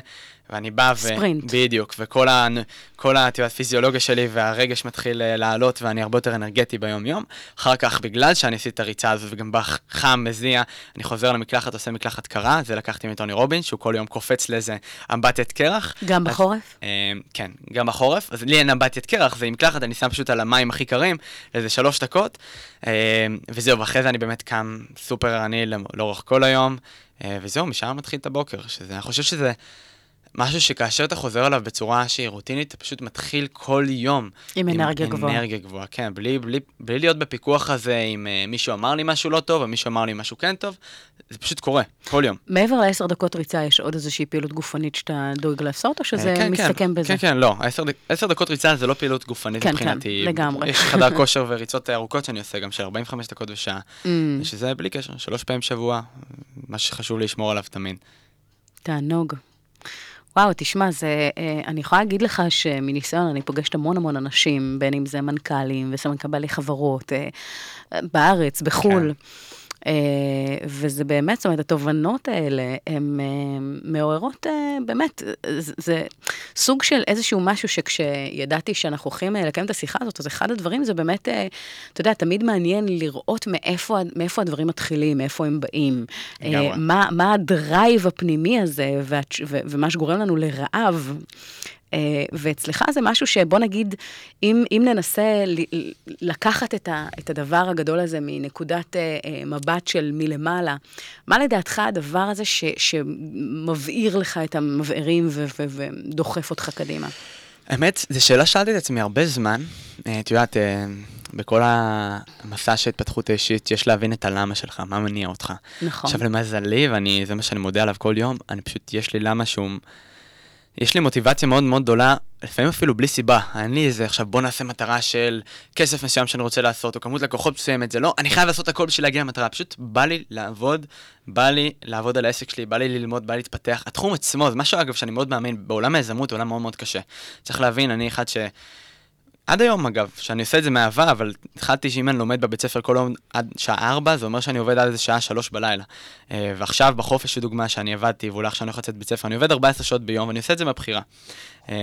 [SPEAKER 4] ואני בא ו...
[SPEAKER 3] ספרינט.
[SPEAKER 4] בדיוק, וכל ה... כל הפיזיולוגיה שלי והרגש מתחיל אה, לעלות, ואני הרבה יותר אנרגטי ביום-יום. אחר כך, בגלל שאני עשיתי את הריצה הזאת, וגם בא חם, מזיע, אני חוזר למקלחת, עושה מקלחת קרה, זה לקחתי מטוני רובין, שהוא כל יום קופץ לאיזה אמבטיית קרח.
[SPEAKER 3] גם
[SPEAKER 4] אז-
[SPEAKER 3] בחורף?
[SPEAKER 4] אה, כן, גם בחורף. אז לי אין אמבטיית קרח, זה עם מקלחת, אני שם פשוט על המים הכי קרים, לאיזה שלוש דקות, אה, וזהו, ואחרי זה אני באמת קם סופר ערני לאורך כל היום, אה, וזהו, משם מתחיל את הבוקר, שזה, אני חושב שזה... משהו שכאשר אתה חוזר עליו בצורה שהיא רוטינית, אתה פשוט מתחיל כל יום.
[SPEAKER 3] עם אנרגיה גבוהה.
[SPEAKER 4] אנרגיה גבוהה, כן, בלי, בלי, בלי להיות בפיקוח הזה אם uh, מישהו אמר לי משהו לא טוב, או מישהו אמר לי משהו כן טוב, זה פשוט קורה, כל יום.
[SPEAKER 3] מעבר לעשר דקות ריצה, יש עוד איזושהי פעילות גופנית שאתה דואג לעשות, או שזה
[SPEAKER 4] אה, כן,
[SPEAKER 3] מסתכם
[SPEAKER 4] כן,
[SPEAKER 3] בזה?
[SPEAKER 4] כן, כן, לא. עשר, עשר דקות ריצה זה לא פעילות גופנית
[SPEAKER 3] כן, כן,
[SPEAKER 4] מבחינתי.
[SPEAKER 3] לגמרי.
[SPEAKER 4] יש חדר כושר וריצות ארוכות שאני עושה גם של 45 דקות ושעה.
[SPEAKER 3] Mm,
[SPEAKER 4] שזה בלי קשר, שלוש פעמים בשבוע, מה שחשוב לשמור עליו תמיד.
[SPEAKER 3] תענוג. וואו, תשמע, זה, אה, אני יכולה להגיד לך שמניסיון, אני פוגשת המון המון אנשים, בין אם זה מנכ"לים וסמנכ"לי חברות, אה, בארץ, בחו"ל. אה, וזה באמת, זאת אומרת, התובנות האלה, הן אה, מעוררות, אה, באמת, אה, זה, סוג של איזשהו משהו שכשידעתי שאנחנו הולכים אה, לקיים את השיחה הזאת, אז אחד הדברים זה באמת, אה, אתה יודע, תמיד מעניין לראות מאיפה, מאיפה הדברים מתחילים, מאיפה הם באים. אה. מה, מה הדרייב הפנימי הזה, ומה שגורם לנו לרעב. Uh, ואצלך זה משהו שבוא נגיד, אם, אם ננסה לקחת את, ה, את הדבר הגדול הזה מנקודת uh, uh, מבט של מלמעלה, מה לדעתך הדבר הזה ש, שמבעיר לך את המבערים ו, ו, ודוחף אותך קדימה?
[SPEAKER 4] האמת, זו שאלה ששאלתי את עצמי הרבה זמן. אה, את יודעת, אה, בכל המסע של התפתחות האישית, יש להבין את הלמה שלך, מה מניע אותך.
[SPEAKER 3] נכון.
[SPEAKER 4] עכשיו, למזלי, וזה מה שאני מודה עליו כל יום, אני פשוט, יש לי למה שהוא... יש לי מוטיבציה מאוד מאוד גדולה, לפעמים אפילו בלי סיבה. לי איזה, עכשיו בוא נעשה מטרה של כסף מסוים שאני רוצה לעשות, או כמות לקוחות מסוימת, זה לא, אני חייב לעשות הכל בשביל להגיע למטרה, פשוט בא לי לעבוד, בא לי לעבוד על העסק שלי, בא לי ללמוד, בא לי להתפתח. התחום עצמו, זה משהו אגב שאני מאוד מאמין, בעולם היזמות, עולם מאוד מאוד קשה. צריך להבין, אני אחד ש... עד היום אגב, שאני עושה את זה מאהבה, אבל התחלתי שאם אני לומד בבית ספר כל יום עד שעה 4, זה אומר שאני עובד עד איזה שעה 3 בלילה. אה, ועכשיו בחופש לדוגמה שאני עבדתי, ואולי עכשיו אני הולך לצאת בית ספר, אני עובד 14 שעות ביום, ואני עושה את זה מהבחירה. אה,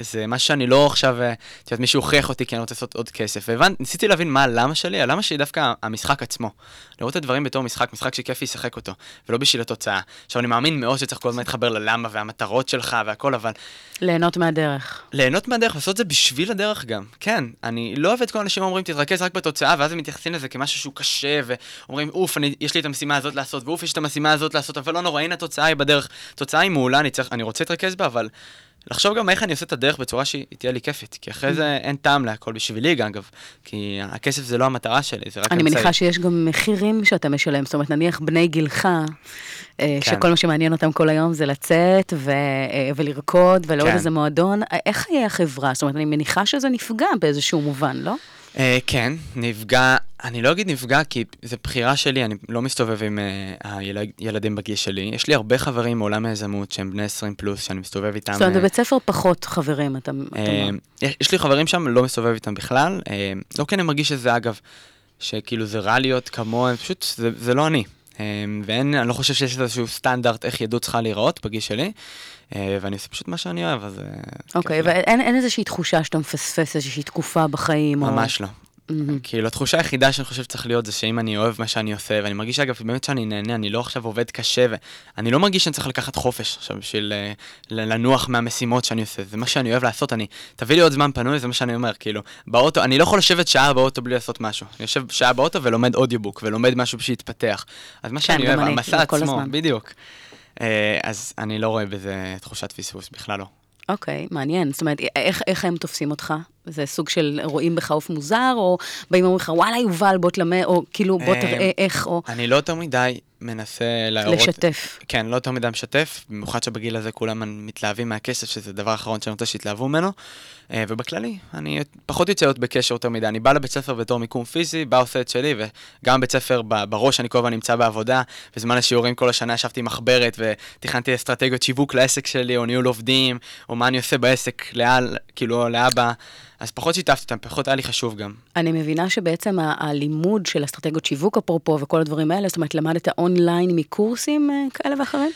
[SPEAKER 4] זה משהו שאני לא עכשיו, אה, את יודעת, מישהו הוכיח אותי כי אני רוצה לעשות עוד כסף. וניסיתי להבין מה הלמה שלי, הלמה שלי דווקא המשחק עצמו. לראות את הדברים בתור משחק, משחק שכיף לשחק אותו, ולא בשביל התוצאה. עכשיו, אני מאמין מאוד שצריך כל הזמן להתחבר ללמה והמטרות שלך והכל, אבל
[SPEAKER 3] ליהנות מהדרך.
[SPEAKER 4] ליהנות מהדרך, לעשות את זה בשביל הדרך גם. כן, אני לא אוהב את כל האנשים אומרים, תתרכז רק בתוצאה, ואז הם מתייחסים לזה כמשהו שהוא קשה, ואומרים, אוף, אני, יש לי את המשימה הזאת לעשות, ואוף, יש את המשימה הזאת לעשות, אבל לא נורא, הנה התוצאה היא בדרך. התוצאה היא מעולה, אני, צריך, אני רוצה להתרכז בה, אבל לחשוב גם איך אני עושה את הדרך בצורה שהיא תהיה לי כיפית. כי אחרי זה אין טעם להכל בשבילי, גם, אגב. כי הכסף זה לא המטרה שלי, זה רק
[SPEAKER 3] אני
[SPEAKER 4] אמצעי.
[SPEAKER 3] מניחה שיש גם מחירים שאתה משלם, זאת אומרת, נניח בני גילך, אה,
[SPEAKER 4] כן.
[SPEAKER 3] שכל מה שמעניין אותם כל היום זה לצאת ו- אה, ולרקוד ולעוד
[SPEAKER 4] כן.
[SPEAKER 3] איזה מועדון, אה, איך חיי החברה? זאת אומרת, אני מניחה שזה נפגע באיזשהו מובן, לא?
[SPEAKER 4] כן, נפגע, אני לא אגיד נפגע, כי זו בחירה שלי, אני לא מסתובב עם אה, הילדים בגיל שלי. יש לי הרבה חברים מעולם היזמות שהם בני 20 פלוס, שאני מסתובב איתם.
[SPEAKER 3] זאת אומרת,
[SPEAKER 4] אה,
[SPEAKER 3] בבית ספר פחות חברים, אתה
[SPEAKER 4] אה,
[SPEAKER 3] אומר.
[SPEAKER 4] יש יש לי חברים שם, לא מסתובב איתם בכלל. אה, לא כי אני מרגיש שזה, אגב, שכאילו זה רע להיות כמוהם, פשוט זה, זה לא אני. ואין, אני לא חושב שיש איזשהו סטנדרט איך ידות צריכה להיראות בגיל שלי, ואני עושה פשוט מה שאני אוהב, אז...
[SPEAKER 3] אוקיי. ואין אין איזושהי תחושה שאתה מפספס איזושהי תקופה בחיים? או-
[SPEAKER 4] ממש לא.
[SPEAKER 3] מהמם.
[SPEAKER 4] כאילו, התחושה היחידה שאני חושב שצריך להיות זה שאם אני אוהב מה שאני עושה, ואני מרגיש אגב באמת שאני נהנה, אני לא עכשיו עובד קשה, ואני לא מרגיש שאני צריך לקחת חופש עכשיו בשביל ל- לנוח מהמשימות שאני עושה, זה מה שאני אוהב לעשות, אני, תביא לי עוד זמן פנוי, זה מה שאני אומר, כאילו, באוטו, אני לא יכול לשבת שעה באוטו בלי לעשות משהו, אני יושב שעה באוטו ולומד אודיובוק, ולומד משהו שיתפתח, אז מה שאני
[SPEAKER 3] כן, גם
[SPEAKER 4] אוהב,
[SPEAKER 3] אני,
[SPEAKER 4] המסע עצמו,
[SPEAKER 3] הזמן.
[SPEAKER 4] בדיוק, אה, אז אני לא רואה בזה תחושת פספוס, בכלל לא.
[SPEAKER 3] אוקיי, מעניין. זאת אומרת, איך, איך הם תופסים אותך? זה סוג של רואים בך עוף מוזר, או באים ואומרים לך, וואלה, יובל, בוא תלמד, או כאילו, בוא
[SPEAKER 4] אה,
[SPEAKER 3] תראה איך, או
[SPEAKER 4] אני לא יותר מדי מנסה להראות...
[SPEAKER 3] לשתף.
[SPEAKER 4] כן, לא יותר מדי משתף, במיוחד שבגיל הזה כולם מתלהבים מהכסף, שזה הדבר האחרון שאני רוצה שיתלהבו ממנו. אה, ובכללי, אני פחות יוצא להיות בקשר יותר מדי. אני בא לבית ספר בתור מיקום פיזי, בא עושה את שלי, וגם בית ספר בראש אני כל הזמן נמצא בעבודה. בזמן השיעורים כל השנה ישבתי עם מחברת ותכננתי אסטרטגיות שיווק לעסק שלי, או ניהול עובדים, או מה אני עושה בעסק, לאל, כאילו, לאבא. אז פחות שיתפתי אותם, פחות היה לי חשוב גם.
[SPEAKER 3] אני מבינה שבעצם הלימוד של אסטרטגיות שיווק, אפרופו, וכל הדברים האלה, זאת אומרת, למדת אונליין מקורסים אה, כאלה ואחרים?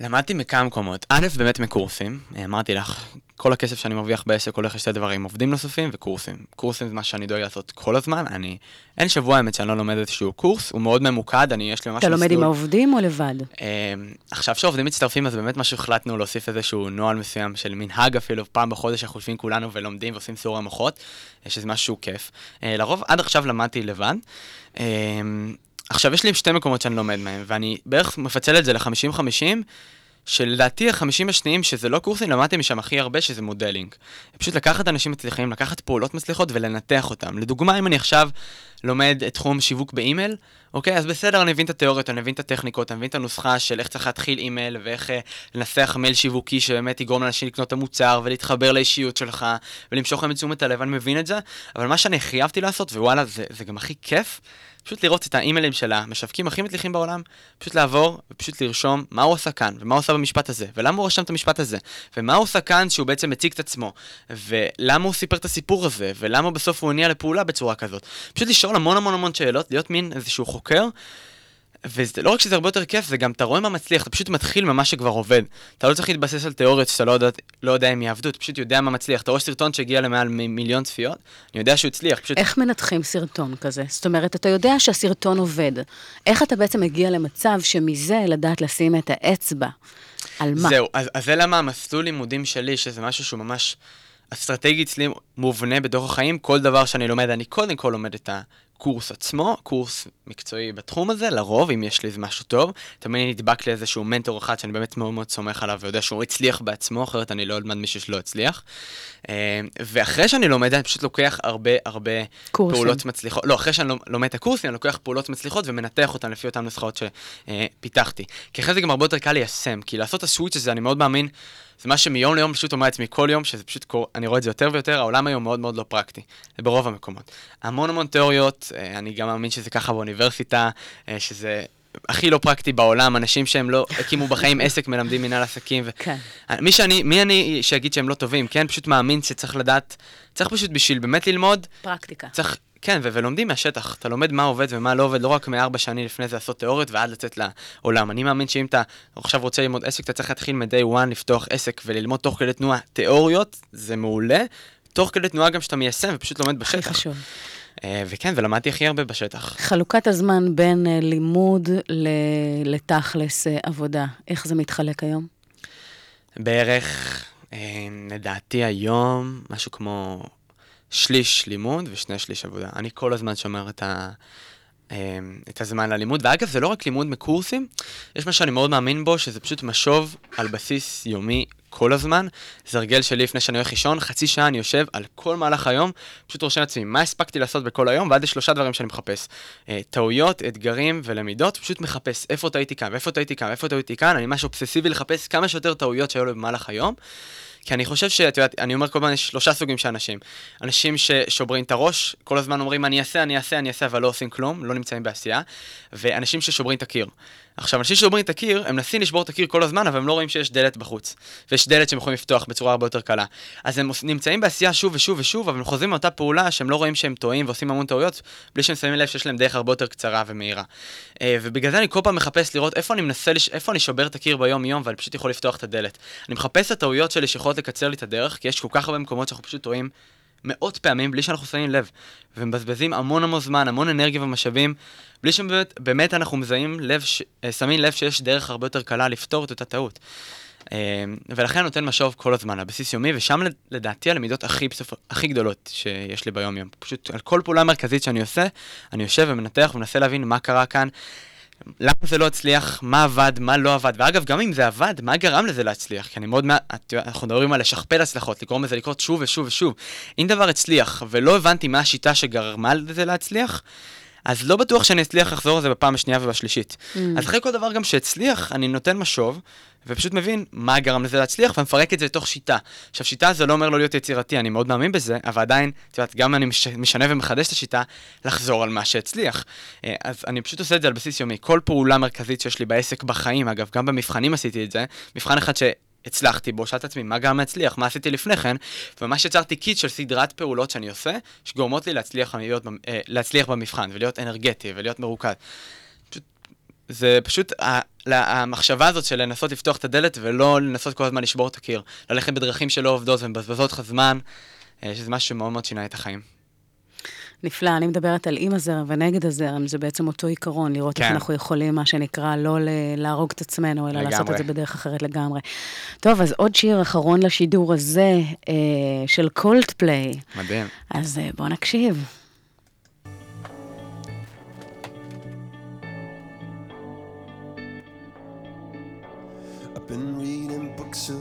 [SPEAKER 4] למדתי מכמה מקומות. א', באמת מקורסים. אה, אמרתי לך, כל הכסף שאני מרוויח בעסק הולך לשתי דברים, עובדים נוספים וקורסים. קורסים זה מה שאני דואג לעשות כל הזמן. אני, אין שבוע האמת שאני לא לומד איזשהו קורס, הוא מאוד ממוקד, אני, יש לי ממש
[SPEAKER 3] אתה לומד עם
[SPEAKER 4] מסלול.
[SPEAKER 3] העובדים או לבד?
[SPEAKER 4] אה, עכשיו שעובדים מצטרפים, אז באמת מה שהחלטנו להוסיף איזשהו נוהל מסוים של מנהג אפילו, פעם בחודש אנחנו יושבים כולנו ולומדים ועושים סיורי מוחות, אה, שזה משהו כיף. אה, לרוב, עד עכשיו למדתי לבד. אה, עכשיו, יש לי שתי מקומות שאני לומד מהם, ואני בערך מפצל את זה ל-50-50, שלדעתי החמישים השניים, שזה לא קורסים, למדתי משם הכי הרבה, שזה modeling. פשוט לקחת אנשים מצליחים, לקחת פעולות מצליחות ולנתח אותם. לדוגמה, אם אני עכשיו לומד את תחום שיווק באימייל, אוקיי, אז בסדר, אני מבין את התיאוריות, אני מבין את הטכניקות, אני מבין את הנוסחה של איך צריך להתחיל אימייל, ואיך אה, לנסח מייל שיווקי שבאמת יגרום לאנשים לקנות את המוצר, ולהתחבר לאישיות שלך, ולמשוך להם את תשומת הלב, אני מבין את זה, אבל מה שאני חייבתי לעשות, ווואלה, זה, זה גם הכי כיף, פשוט לראות את האימיילים של המשווקים הכי מצליחים בעולם, פשוט לעבור ופשוט לרשום מה הוא עשה כאן, ומה הוא עשה במשפט הזה, ולמה הוא רשם את המשפט הזה, ומה הוא עשה כאן שהוא בעצם מציג את עצמו, ולמה הוא סיפר את הסיפור הזה, ולמה בסוף הוא הניע לפעולה בצורה כזאת. פשוט לשאול המון המון המון שאלות, להיות מין איזשהו חוקר, וזה לא רק שזה הרבה יותר כיף, זה גם אתה רואה מה מצליח, אתה פשוט מתחיל ממה שכבר עובד. אתה לא צריך להתבסס על תיאוריות שאתה לא יודע, לא יודע אם יעבדו, אתה פשוט יודע מה מצליח. אתה רואה סרטון שהגיע למעל מ- מיליון צפיות, אני יודע שהוא הצליח, פשוט...
[SPEAKER 3] איך מנתחים סרטון כזה? זאת אומרת, אתה יודע שהסרטון עובד. איך אתה בעצם מגיע למצב שמזה לדעת לשים את האצבע? על מה?
[SPEAKER 4] זהו, אז, אז זה למה המסלול לימודים שלי, שזה משהו שהוא ממש אסטרטגי אצלי מובנה בתוך החיים, כל דבר שאני לומד, אני קודם כל לומד את הקורס עצמו, קורס מקצועי בתחום הזה, לרוב, אם יש לי איזה משהו טוב, תמיד נדבק לאיזשהו מנטור אחד שאני באמת מאוד מאוד סומך עליו ויודע שהוא הצליח בעצמו, אחרת אני לא אלמד מישהו שלא הצליח. אה, ואחרי שאני לומד, אני פשוט לוקח הרבה הרבה
[SPEAKER 3] קורסים.
[SPEAKER 4] פעולות מצליחות, לא, אחרי שאני לומ- לומד את הקורסים, אני לוקח פעולות מצליחות ומנתח אותן לפי אותן נוסחאות שפיתחתי. כי אחרי זה גם הרבה יותר קל ליישם, כי לעשות את הסוויץ' הזה, אני מאוד מאמין, זה מה שמיום ליום פשוט אומר לעצמי כל יום, שזה פשוט קורה, אני רואה את זה יותר ויותר, העולם היום מאוד מאוד לא פרקטי, זה ברוב המקומות. המון המון תיאוריות, אה, אני גם מאמין שזה ככה באוניברסיטה, אה, שזה... הכי לא פרקטי בעולם, אנשים שהם לא הקימו בחיים עסק, מלמדים מנהל עסקים. ו...
[SPEAKER 3] כן.
[SPEAKER 4] מי שאני, מי אני שיגיד שהם לא טובים, כן? פשוט מאמין שצריך לדעת, צריך פשוט בשביל באמת ללמוד,
[SPEAKER 3] פרקטיקה.
[SPEAKER 4] צריך, כן, ו- ולומדים מהשטח. אתה לומד מה עובד ומה לא עובד, לא רק מארבע שנים לפני זה לעשות תיאוריות ועד לצאת לעולם. אני מאמין שאם אתה עכשיו רוצה ללמוד עסק, אתה צריך להתחיל מ-day one לפתוח עסק וללמוד תוך כדי תנועה תיאוריות, זה מעולה. תוך כדי תנועה גם שאתה מיישם ופשוט לומד
[SPEAKER 3] הכי
[SPEAKER 4] בשטח.
[SPEAKER 3] חשוב.
[SPEAKER 4] אה, וכן, ולמדתי הכי הרבה בשטח.
[SPEAKER 3] חלוקת הזמן בין אה, לימוד לתכלס אה, עבודה, איך זה מתחלק היום?
[SPEAKER 4] בערך, לדעתי היום, משהו כמו שליש לימוד ושני שליש עבודה. אני כל הזמן שומר את, ה, את הזמן ללימוד, ואגב, זה לא רק לימוד מקורסים, יש מה שאני מאוד מאמין בו, שזה פשוט משוב על בסיס יומי כל הזמן. זה הרגל שלי לפני שאני הולך לישון, חצי שעה אני יושב על כל מהלך היום, פשוט רושם לעצמי מה הספקתי לעשות בכל היום, ועד לשלושה דברים שאני מחפש. אה, טעויות, אתגרים ולמידות, פשוט מחפש איפה טעיתי כאן, ואיפה טעיתי כאן, ואיפה טעיתי כאן, אני ממש אובססיבי לחפש כמה שיותר טעויות שהיו לי במהלך היום. כי אני חושב שאת יודעת, אני אומר כל הזמן, יש שלושה סוגים של אנשים. אנשים ששוברים את הראש, כל הזמן אומרים אני אעשה, אני אעשה, אני אעשה, אבל לא עושים כלום, לא נמצאים בעשייה. ואנשים ששוברים את הקיר. עכשיו, אנשים ששוברים את הקיר, הם מנסים לשבור את הקיר כל הזמן, אבל הם לא רואים שיש דלת בחוץ. ויש דלת שהם יכולים לפתוח בצורה הרבה יותר קלה. אז הם נמצאים בעשייה שוב ושוב ושוב, אבל הם חוזרים מאותה פעולה שהם לא רואים שהם טועים ועושים המון טעויות, בלי שהם שמים לב שיש להם דרך הרבה יותר קצרה ומהירה. אה, ובגלל זה אני כל פעם מחפש לראות איפה אני מנסה, לש... איפה אני שובר את הקיר ביום-יום, ואני פשוט יכול לפתוח את הדלת. אני מחפש את הטעויות שלי שיכולות לקצר לי את הדרך, כי יש כל כך הרבה מקומות שאנחנו פשוט טועים מאות פעמים בלי שאנחנו שמים לב, ומבזבזים המון המון זמן, המון אנרגיה ומשאבים, בלי שבאמת באמת אנחנו מזהים לב, ש... אה, שמים לב שיש דרך הרבה יותר קלה לפתור את אותה טעות. אה, ולכן נותן משוב כל הזמן, על בסיס יומי, ושם לד- לדעתי הלמידות הכי, בסופו, הכי גדולות שיש לי ביום-יום. פשוט על כל פעולה מרכזית שאני עושה, אני יושב ומנתח ומנסה להבין מה קרה כאן, למה זה לא הצליח, מה עבד, מה לא עבד, ואגב, גם אם זה עבד, מה גרם לזה להצליח? כי אני מאוד, מה... אנחנו מדברים על לשכפל הצלחות, לגרום לזה לקרות שוב ושוב ושוב. אם דבר הצליח, ולא הבנתי מה השיטה שגרמה לזה להצליח, אז לא בטוח שאני אצליח לחזור על זה בפעם השנייה ובשלישית.
[SPEAKER 3] Mm.
[SPEAKER 4] אז אחרי כל דבר גם שהצליח, אני נותן משוב, ופשוט מבין מה גרם לזה להצליח, ומפרק את זה לתוך שיטה. עכשיו, שיטה זה לא אומר לא להיות יצירתי, אני מאוד מאמין בזה, אבל עדיין, את יודעת, גם אני מש- משנה ומחדש את השיטה, לחזור על מה שהצליח. אה, אז אני פשוט עושה את זה על בסיס יומי. כל פעולה מרכזית שיש לי בעסק בחיים, אגב, גם במבחנים עשיתי את זה, מבחן אחד ש... הצלחתי בו, שאלתי את עצמי, מה גרם להצליח, מה עשיתי לפני כן, וממש יצרתי קיט של סדרת פעולות שאני עושה, שגורמות לי להצליח, להיות, אה, להצליח במבחן, ולהיות אנרגטי, ולהיות מרוכז. פשוט, זה פשוט, המחשבה הזאת של לנסות לפתוח את הדלת, ולא לנסות כל הזמן לשבור את הקיר, ללכת בדרכים שלא עובדות ומבזבזות לך זמן, אה, שזה משהו שמאוד מאוד שינה את החיים.
[SPEAKER 3] נפלא, אני מדברת על עם הזרם ונגד הזרם, זה בעצם אותו עיקרון, לראות איך
[SPEAKER 4] כן.
[SPEAKER 3] אנחנו יכולים, מה שנקרא, לא ל- להרוג את עצמנו, אלא לעשות
[SPEAKER 4] לגמרי.
[SPEAKER 3] את זה בדרך אחרת לגמרי. טוב, אז עוד שיר אחרון לשידור הזה, אה, של קולט פליי.
[SPEAKER 4] מדהים.
[SPEAKER 3] אז אה, בואו נקשיב.
[SPEAKER 7] I've been reading books of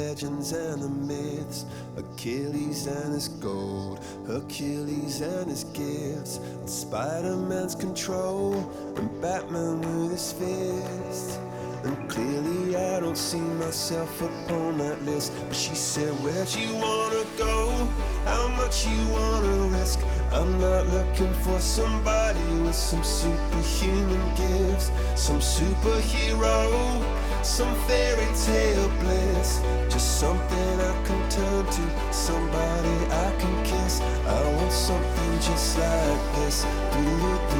[SPEAKER 7] legends and the myths, Achilles and his gold, Hercules and his gifts, and Spider Man's control, and Batman with his fist. And clearly, I don't see myself upon that list. But she said, Where'd you wanna go? How much you wanna risk? I'm not looking for somebody with some superhuman gifts, some superhero, some fairy tale bliss. Just something I can turn to, somebody I can kiss. I want something just like this. Do-do-do,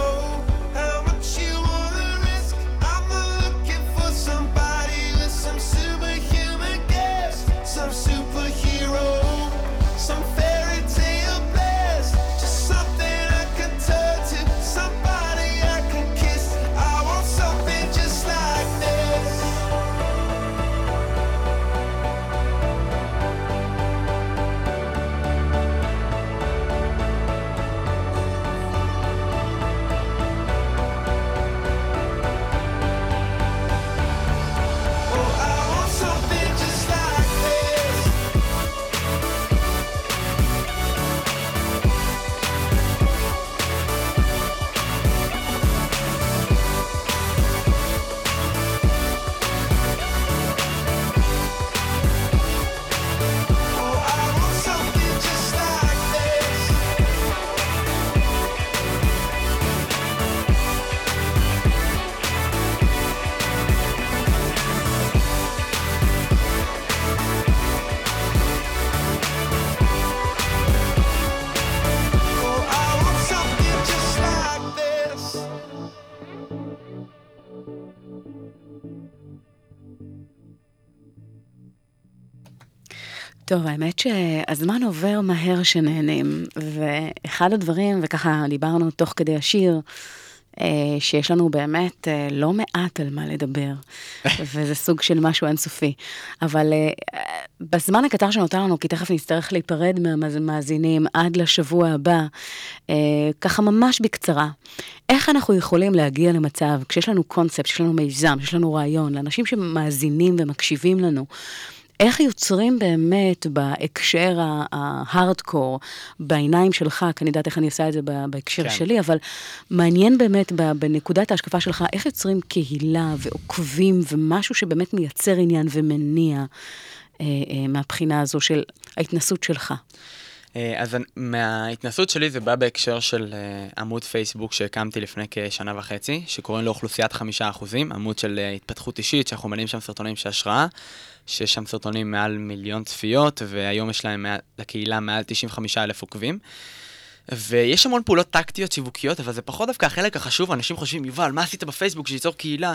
[SPEAKER 3] טוב, האמת שהזמן עובר מהר שנהנים, ואחד הדברים, וככה דיברנו תוך כדי השיר, אה, שיש לנו באמת אה, לא מעט על מה לדבר, וזה סוג של משהו אינסופי. אבל אה, בזמן הקטר שנותר לנו, כי תכף נצטרך להיפרד מהמאזינים עד לשבוע הבא, ככה ממש בקצרה, איך אנחנו יכולים להגיע למצב, כשיש לנו קונספט, שיש לנו מיזם, שיש לנו רעיון, לאנשים שמאזינים ומקשיבים לנו, איך יוצרים באמת בהקשר ההארדקור, בעיניים שלך, כי אני יודעת איך אני עושה את זה בהקשר
[SPEAKER 4] כן.
[SPEAKER 3] שלי, אבל מעניין באמת בנקודת ההשקפה שלך, איך יוצרים קהילה ועוקבים ומשהו שבאמת מייצר עניין ומניע אה, אה, מהבחינה הזו של ההתנסות שלך.
[SPEAKER 4] אה, אז מההתנסות שלי זה בא בהקשר של אה, עמוד פייסבוק שהקמתי לפני כשנה וחצי, שקוראים לו אוכלוסיית חמישה אחוזים, עמוד של אה, התפתחות אישית, שאנחנו מעלים שם סרטונים של השראה, שיש שם סרטונים מעל מיליון צפיות, והיום יש להם לקהילה מעל 95 אלף עוקבים. ויש המון פעולות טקטיות שיווקיות, אבל זה פחות דווקא החלק החשוב, אנשים חושבים, יובל, מה עשית בפייסבוק שייצור קהילה?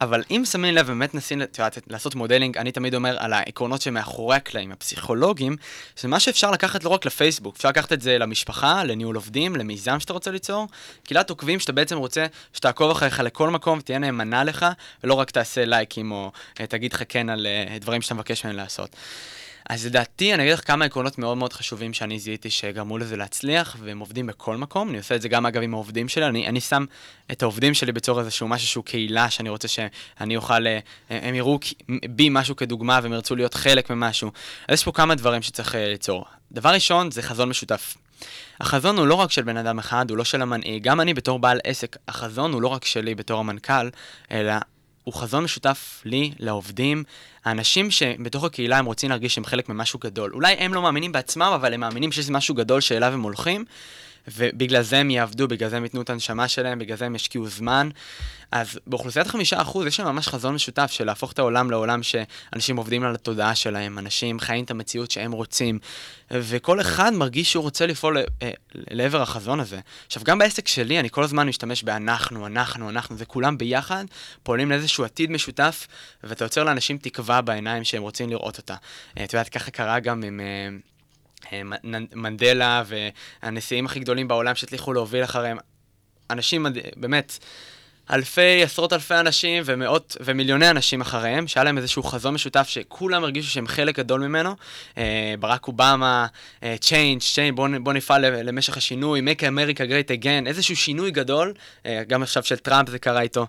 [SPEAKER 4] אבל אם שמים לב, באמת נשים, את יודעת, לעשות modeling, אני תמיד אומר על העקרונות שמאחורי הקלעים, הפסיכולוגיים, זה מה שאפשר לקחת לא רק לפייסבוק, אפשר לקחת את זה למשפחה, לניהול עובדים, למיזם שאתה רוצה ליצור, קהילת עוקבים שאתה בעצם רוצה שתעקוב אחריך לכל מקום ותהיה נאמנה לך, ולא רק תעשה לייקים או אה, תגיד לך כן על אה, דברים שאתה מבקש מהם לעשות. אז לדעתי, אני אגיד לך כמה עקרונות מאוד מאוד חשובים שאני זיהיתי שגרמו לזה להצליח, והם עובדים בכל מקום. אני עושה את זה גם, אגב, עם העובדים שלי. אני, אני שם את העובדים שלי בתור איזשהו משהו שהוא קהילה, שאני רוצה שאני אוכל, אה, הם יראו בי משהו כדוגמה, והם ירצו להיות חלק ממשהו. אז יש פה כמה דברים שצריך אה, ליצור. דבר ראשון, זה חזון משותף. החזון הוא לא רק של בן אדם אחד, הוא לא של המנהיג. גם אני בתור בעל עסק, החזון הוא לא רק שלי בתור המנכ"ל, אלא הוא חזון משותף לי, לעובדים, האנשים שבתוך הקהילה הם רוצים להרגיש שהם חלק ממשהו גדול. אולי הם לא מאמינים בעצמם, אבל הם מאמינים שיש משהו גדול שאליו הם הולכים, ובגלל זה הם יעבדו, בגלל זה הם ייתנו את הנשמה שלהם, בגלל זה הם ישקיעו זמן. אז באוכלוסיית חמישה אחוז יש שם ממש חזון משותף של להפוך את העולם לעולם שאנשים עובדים על התודעה שלהם, אנשים חיים את המציאות שהם רוצים, וכל אחד מרגיש שהוא רוצה לפעול אה, לעבר החזון הזה. עכשיו, גם בעסק שלי, אני כל הזמן משתמש באנחנו, אנחנו, אנחנו, זה כולם ביחד פועלים לאיזשהו עתיד משותף, ואתה יוצר לאנשים תקווה בעיניים שהם רוצים לראות אותה. אה, את יודעת, ככה קרה גם עם... אה, מנ- מנדלה והנשיאים הכי גדולים בעולם שהצליחו להוביל אחריהם. אנשים, באמת, אלפי, עשרות אלפי אנשים ומאות ומיליוני אנשים אחריהם, שהיה להם איזשהו חזון משותף שכולם הרגישו שהם חלק גדול ממנו. אה, ברק אובמה, אה, Change, Change, בוא, נפעל למשך השינוי, Make America Great Again, איזשהו שינוי גדול, אה, גם עכשיו של טראמפ זה קרה איתו.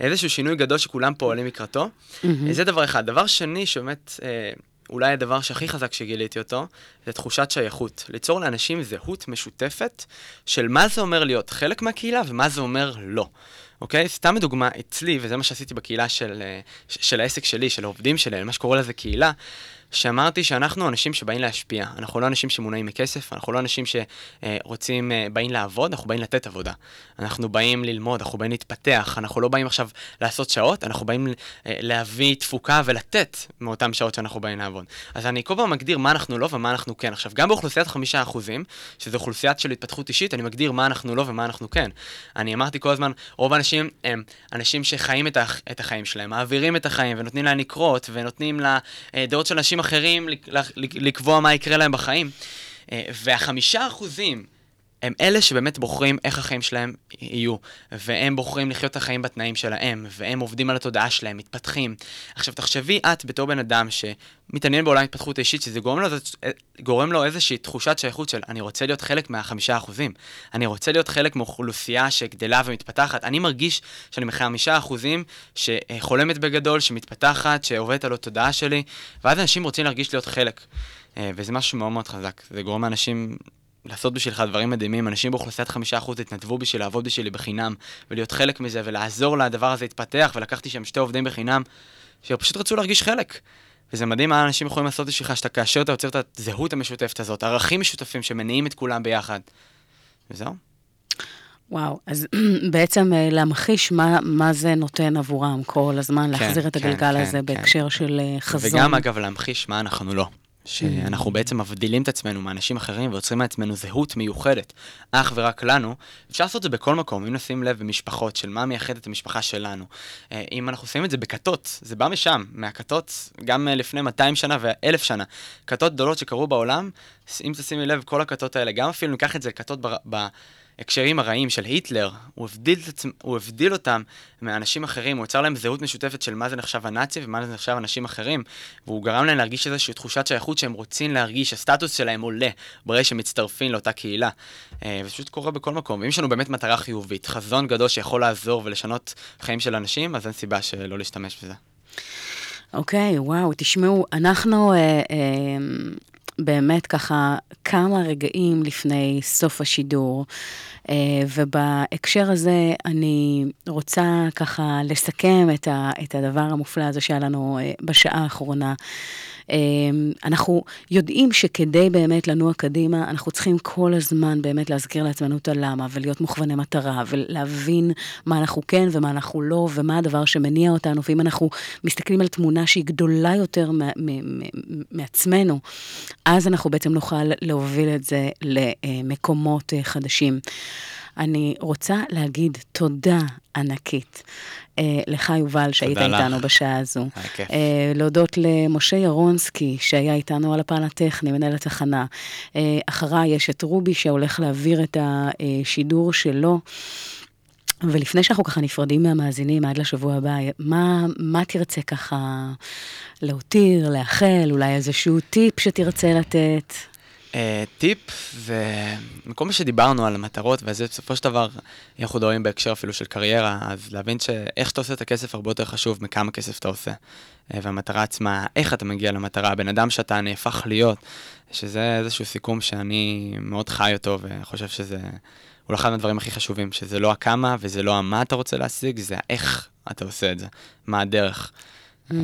[SPEAKER 4] איזשהו שינוי גדול שכולם פועלים לקראתו. Mm-hmm. זה דבר אחד. דבר שני, שבאמת, אה, אולי הדבר שהכי חזק שגיליתי אותו, זה תחושת שייכות. ליצור לאנשים זהות משותפת של מה זה אומר להיות חלק מהקהילה ומה זה אומר לא. אוקיי? סתם לדוגמה, אצלי, וזה מה שעשיתי בקהילה של, אה, של העסק שלי, של העובדים שלי, מה שקורא לזה קהילה, שאמרתי שאנחנו אנשים שבאים להשפיע. אנחנו לא אנשים שמונעים מכסף, אנחנו לא אנשים שרוצים, אה, באים לעבוד, אנחנו באים לתת עבודה. אנחנו באים ללמוד, אנחנו באים להתפתח, אנחנו לא באים עכשיו לעשות שעות, אנחנו באים אה, להביא תפוקה ולתת מאותן שעות שאנחנו באים לעבוד. אז אני כל פעם מגדיר מה אנחנו לא ומה אנחנו כן. עכשיו, גם באוכלוסיית חמישה אחוזים, שזו אוכלוסיית של התפתחות אישית, אני מגדיר מה אנחנו לא ומה אנחנו כן. אני אמרתי כל הזמן, רוב האנשים הם אנשים שחיים את, הח, את החיים שלהם, מעבירים את החיים ונותנים להם לקרות, ונותנים לדעות של אנשים אחרים לקבוע מה יקרה להם בחיים. אה, והחמישה אחוזים הם אלה שבאמת בוחרים איך החיים שלהם יהיו, והם בוחרים לחיות את החיים בתנאים שלהם, והם עובדים על התודעה שלהם, מתפתחים. עכשיו, תחשבי את בתור בן אדם שמתעניין בעולם התפתחות אישית, שזה גורם לו, גורם לו איזושהי תחושת שייכות של אני רוצה להיות חלק מהחמישה אחוזים. אני רוצה להיות חלק מאוכלוסייה שגדלה ומתפתחת. אני מרגיש שאני מחמישה אחוזים שחולמת בגדול, שמתפתחת, שעובדת על התודעה שלי, ואז אנשים רוצים להרגיש להיות חלק. אה, וזה משהו מאוד מאוד חזק. זה גורם לאנשים לעשות בשבילך דברים מדהימים. אנשים באוכלוסיית חמישה אחוז התנדבו בשביל לעבוד בשבילי בחינם, ולהיות חלק מזה, ולעזור לדבר הזה להתפתח, ולקחתי שם שתי עובדים בחינם, שפשוט רצו להרגיש חלק. וזה מדהים מה אנשים יכולים לעשות בשבילך, שאתה כאשר אתה יוצר את הזהות המשותפת הזאת, ערכים משותפים שמניעים את כולם ביחד. וזהו.
[SPEAKER 3] וואו, אז בעצם אה, להמחיש מה, מה זה נותן עבורם כל הזמן, כן, להחזיר את כן, הגלגל כן, הזה כן, בהקשר כן. של אה, חזון.
[SPEAKER 4] וגם, אגב, להמחיש מה אנחנו לא. שאנחנו בעצם מבדילים את עצמנו מאנשים אחרים ויוצרים מעצמנו זהות מיוחדת, אך ורק לנו. אפשר לעשות את זה בכל מקום, אם נשים לב במשפחות של מה מייחד את המשפחה שלנו. אה, אם אנחנו שמים את זה בכתות, זה בא משם, מהכתות, גם לפני 200 שנה ואלף שנה. כתות גדולות שקרו בעולם, אם תשימי לב, כל הכתות האלה, גם אפילו ניקח את זה לכתות ב... ב ההקשרים הרעים של היטלר, הוא הבדיל, הוא הבדיל אותם מאנשים אחרים, הוא יצר להם זהות משותפת של מה זה נחשב הנאצי ומה זה נחשב אנשים אחרים, והוא גרם להם להרגיש איזושהי תחושת שייכות שהם רוצים להרגיש, הסטטוס שלהם עולה ברגע שהם מצטרפים לאותה קהילה. אה, וזה פשוט קורה בכל מקום. ואם יש לנו באמת מטרה חיובית, חזון גדול שיכול לעזור ולשנות חיים של אנשים, אז אין סיבה שלא להשתמש בזה.
[SPEAKER 3] אוקיי, okay, וואו, תשמעו, אנחנו... אה, אה... באמת ככה כמה רגעים לפני סוף השידור, אה, ובהקשר הזה אני רוצה ככה לסכם את, הדבר המופלא הזה שהיה לנו אה, בשעה האחרונה. אמ, אנחנו יודעים שכדי באמת לנוע קדימה, אנחנו צריכים כל הזמן באמת להזכיר לעצמנו את הלמה, ולהיות מוכווני מטרה, ולהבין מה אנחנו כן ומה אנחנו לא, ומה הדבר שמניע אותנו, ואם אנחנו מסתכלים על תמונה שהיא גדולה יותר מעצמנו, אז אנחנו בעצם נוכל להוביל את זה למקומות אה, חדשים. אני רוצה להגיד תודה ענקית אה, לך, יובל, שהיית איתנו בשעה הזו. אה, להודות למשה ירונסקי, שהיה איתנו על הפן הטכני, מנהל התחנה. אה, אחריי יש את רובי, שהולך להעביר את השידור שלו. ולפני שאנחנו ככה נפרדים מהמאזינים עד לשבוע הבא, מה, מה תרצה ככה להותיר, לאחל, אולי איזשהו טיפ שתרצה לתת?
[SPEAKER 4] אה, טיפ זה מקום שדיברנו על המטרות וזה בסופו של דבר אנחנו מדברים בהקשר אפילו של קריירה אז להבין שאיך שאתה עושה את הכסף הרבה יותר חשוב מכמה כסף אתה עושה. אה, והמטרה עצמה, איך אתה מגיע למטרה, הבן אדם שאתה נהפך להיות, שזה איזשהו סיכום שאני מאוד חי אותו וחושב שזה אולי אחד מהדברים הכי חשובים, שזה לא הכמה וזה לא המה אתה רוצה להשיג, זה איך אתה עושה את זה, מה הדרך. Mm.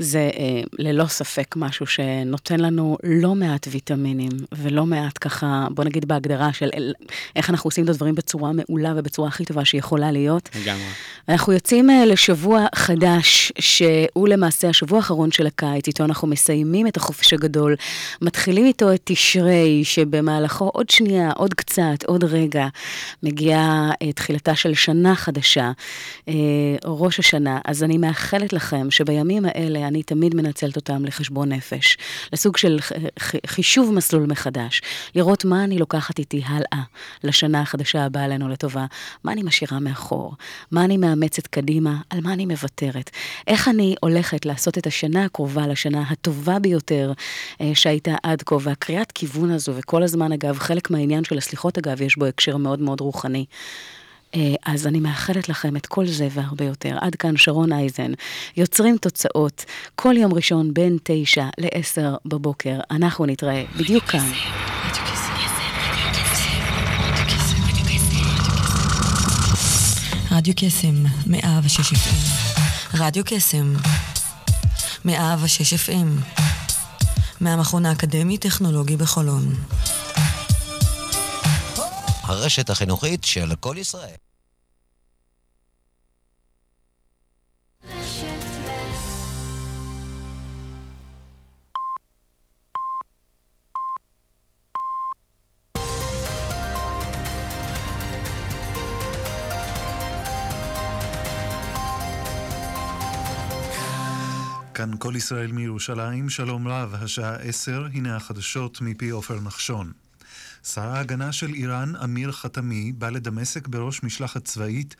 [SPEAKER 3] זה אה, ללא ספק משהו שנותן לנו לא מעט ויטמינים, ולא מעט ככה, בוא נגיד בהגדרה של איך אנחנו עושים את הדברים בצורה מעולה ובצורה הכי טובה שיכולה להיות.
[SPEAKER 4] לגמרי.
[SPEAKER 3] אנחנו יוצאים אה, לשבוע חדש, שהוא למעשה השבוע האחרון של הקיץ, איתו אנחנו מסיימים את החופש הגדול, מתחילים איתו את תשרי, שבמהלכו עוד שנייה, עוד קצת, עוד רגע, מגיעה אה, תחילתה של שנה חדשה, אה, ראש השנה. אז אני מאחלת לכם שבימים האלה, אני תמיד מנצלת אותם לחשבון נפש, לסוג של חישוב מסלול מחדש, לראות מה אני לוקחת איתי הלאה לשנה החדשה הבאה עלינו לטובה, מה אני משאירה מאחור, מה אני מאמצת קדימה, על מה אני מוותרת, איך אני הולכת לעשות את השנה הקרובה לשנה הטובה ביותר אה, שהייתה עד כה, והקריאת כיוון הזו, וכל הזמן אגב, חלק מהעניין של הסליחות אגב, יש בו הקשר מאוד מאוד רוחני. אה, אז אני מאחלת לכם את כל זה והרבה יותר. עד כאן שרון אייזן. יוצרים תוצאות כל יום ראשון בין 9 ל-10 בבוקר. אנחנו נתראה בדיוק כאן.
[SPEAKER 1] רדיו קסם, 106 רדיו קסם, 106 FM מהמכון האקדמי-טכנולוגי בחולון.
[SPEAKER 2] הרשת החינוכית של כל ישראל.
[SPEAKER 8] כאן כל ישראל מירושלים, שלום רב, השעה עשר, הנה החדשות מפי עופר נחשון. שר ההגנה של איראן, אמיר חתמי, בא לדמשק בראש משלחת צבאית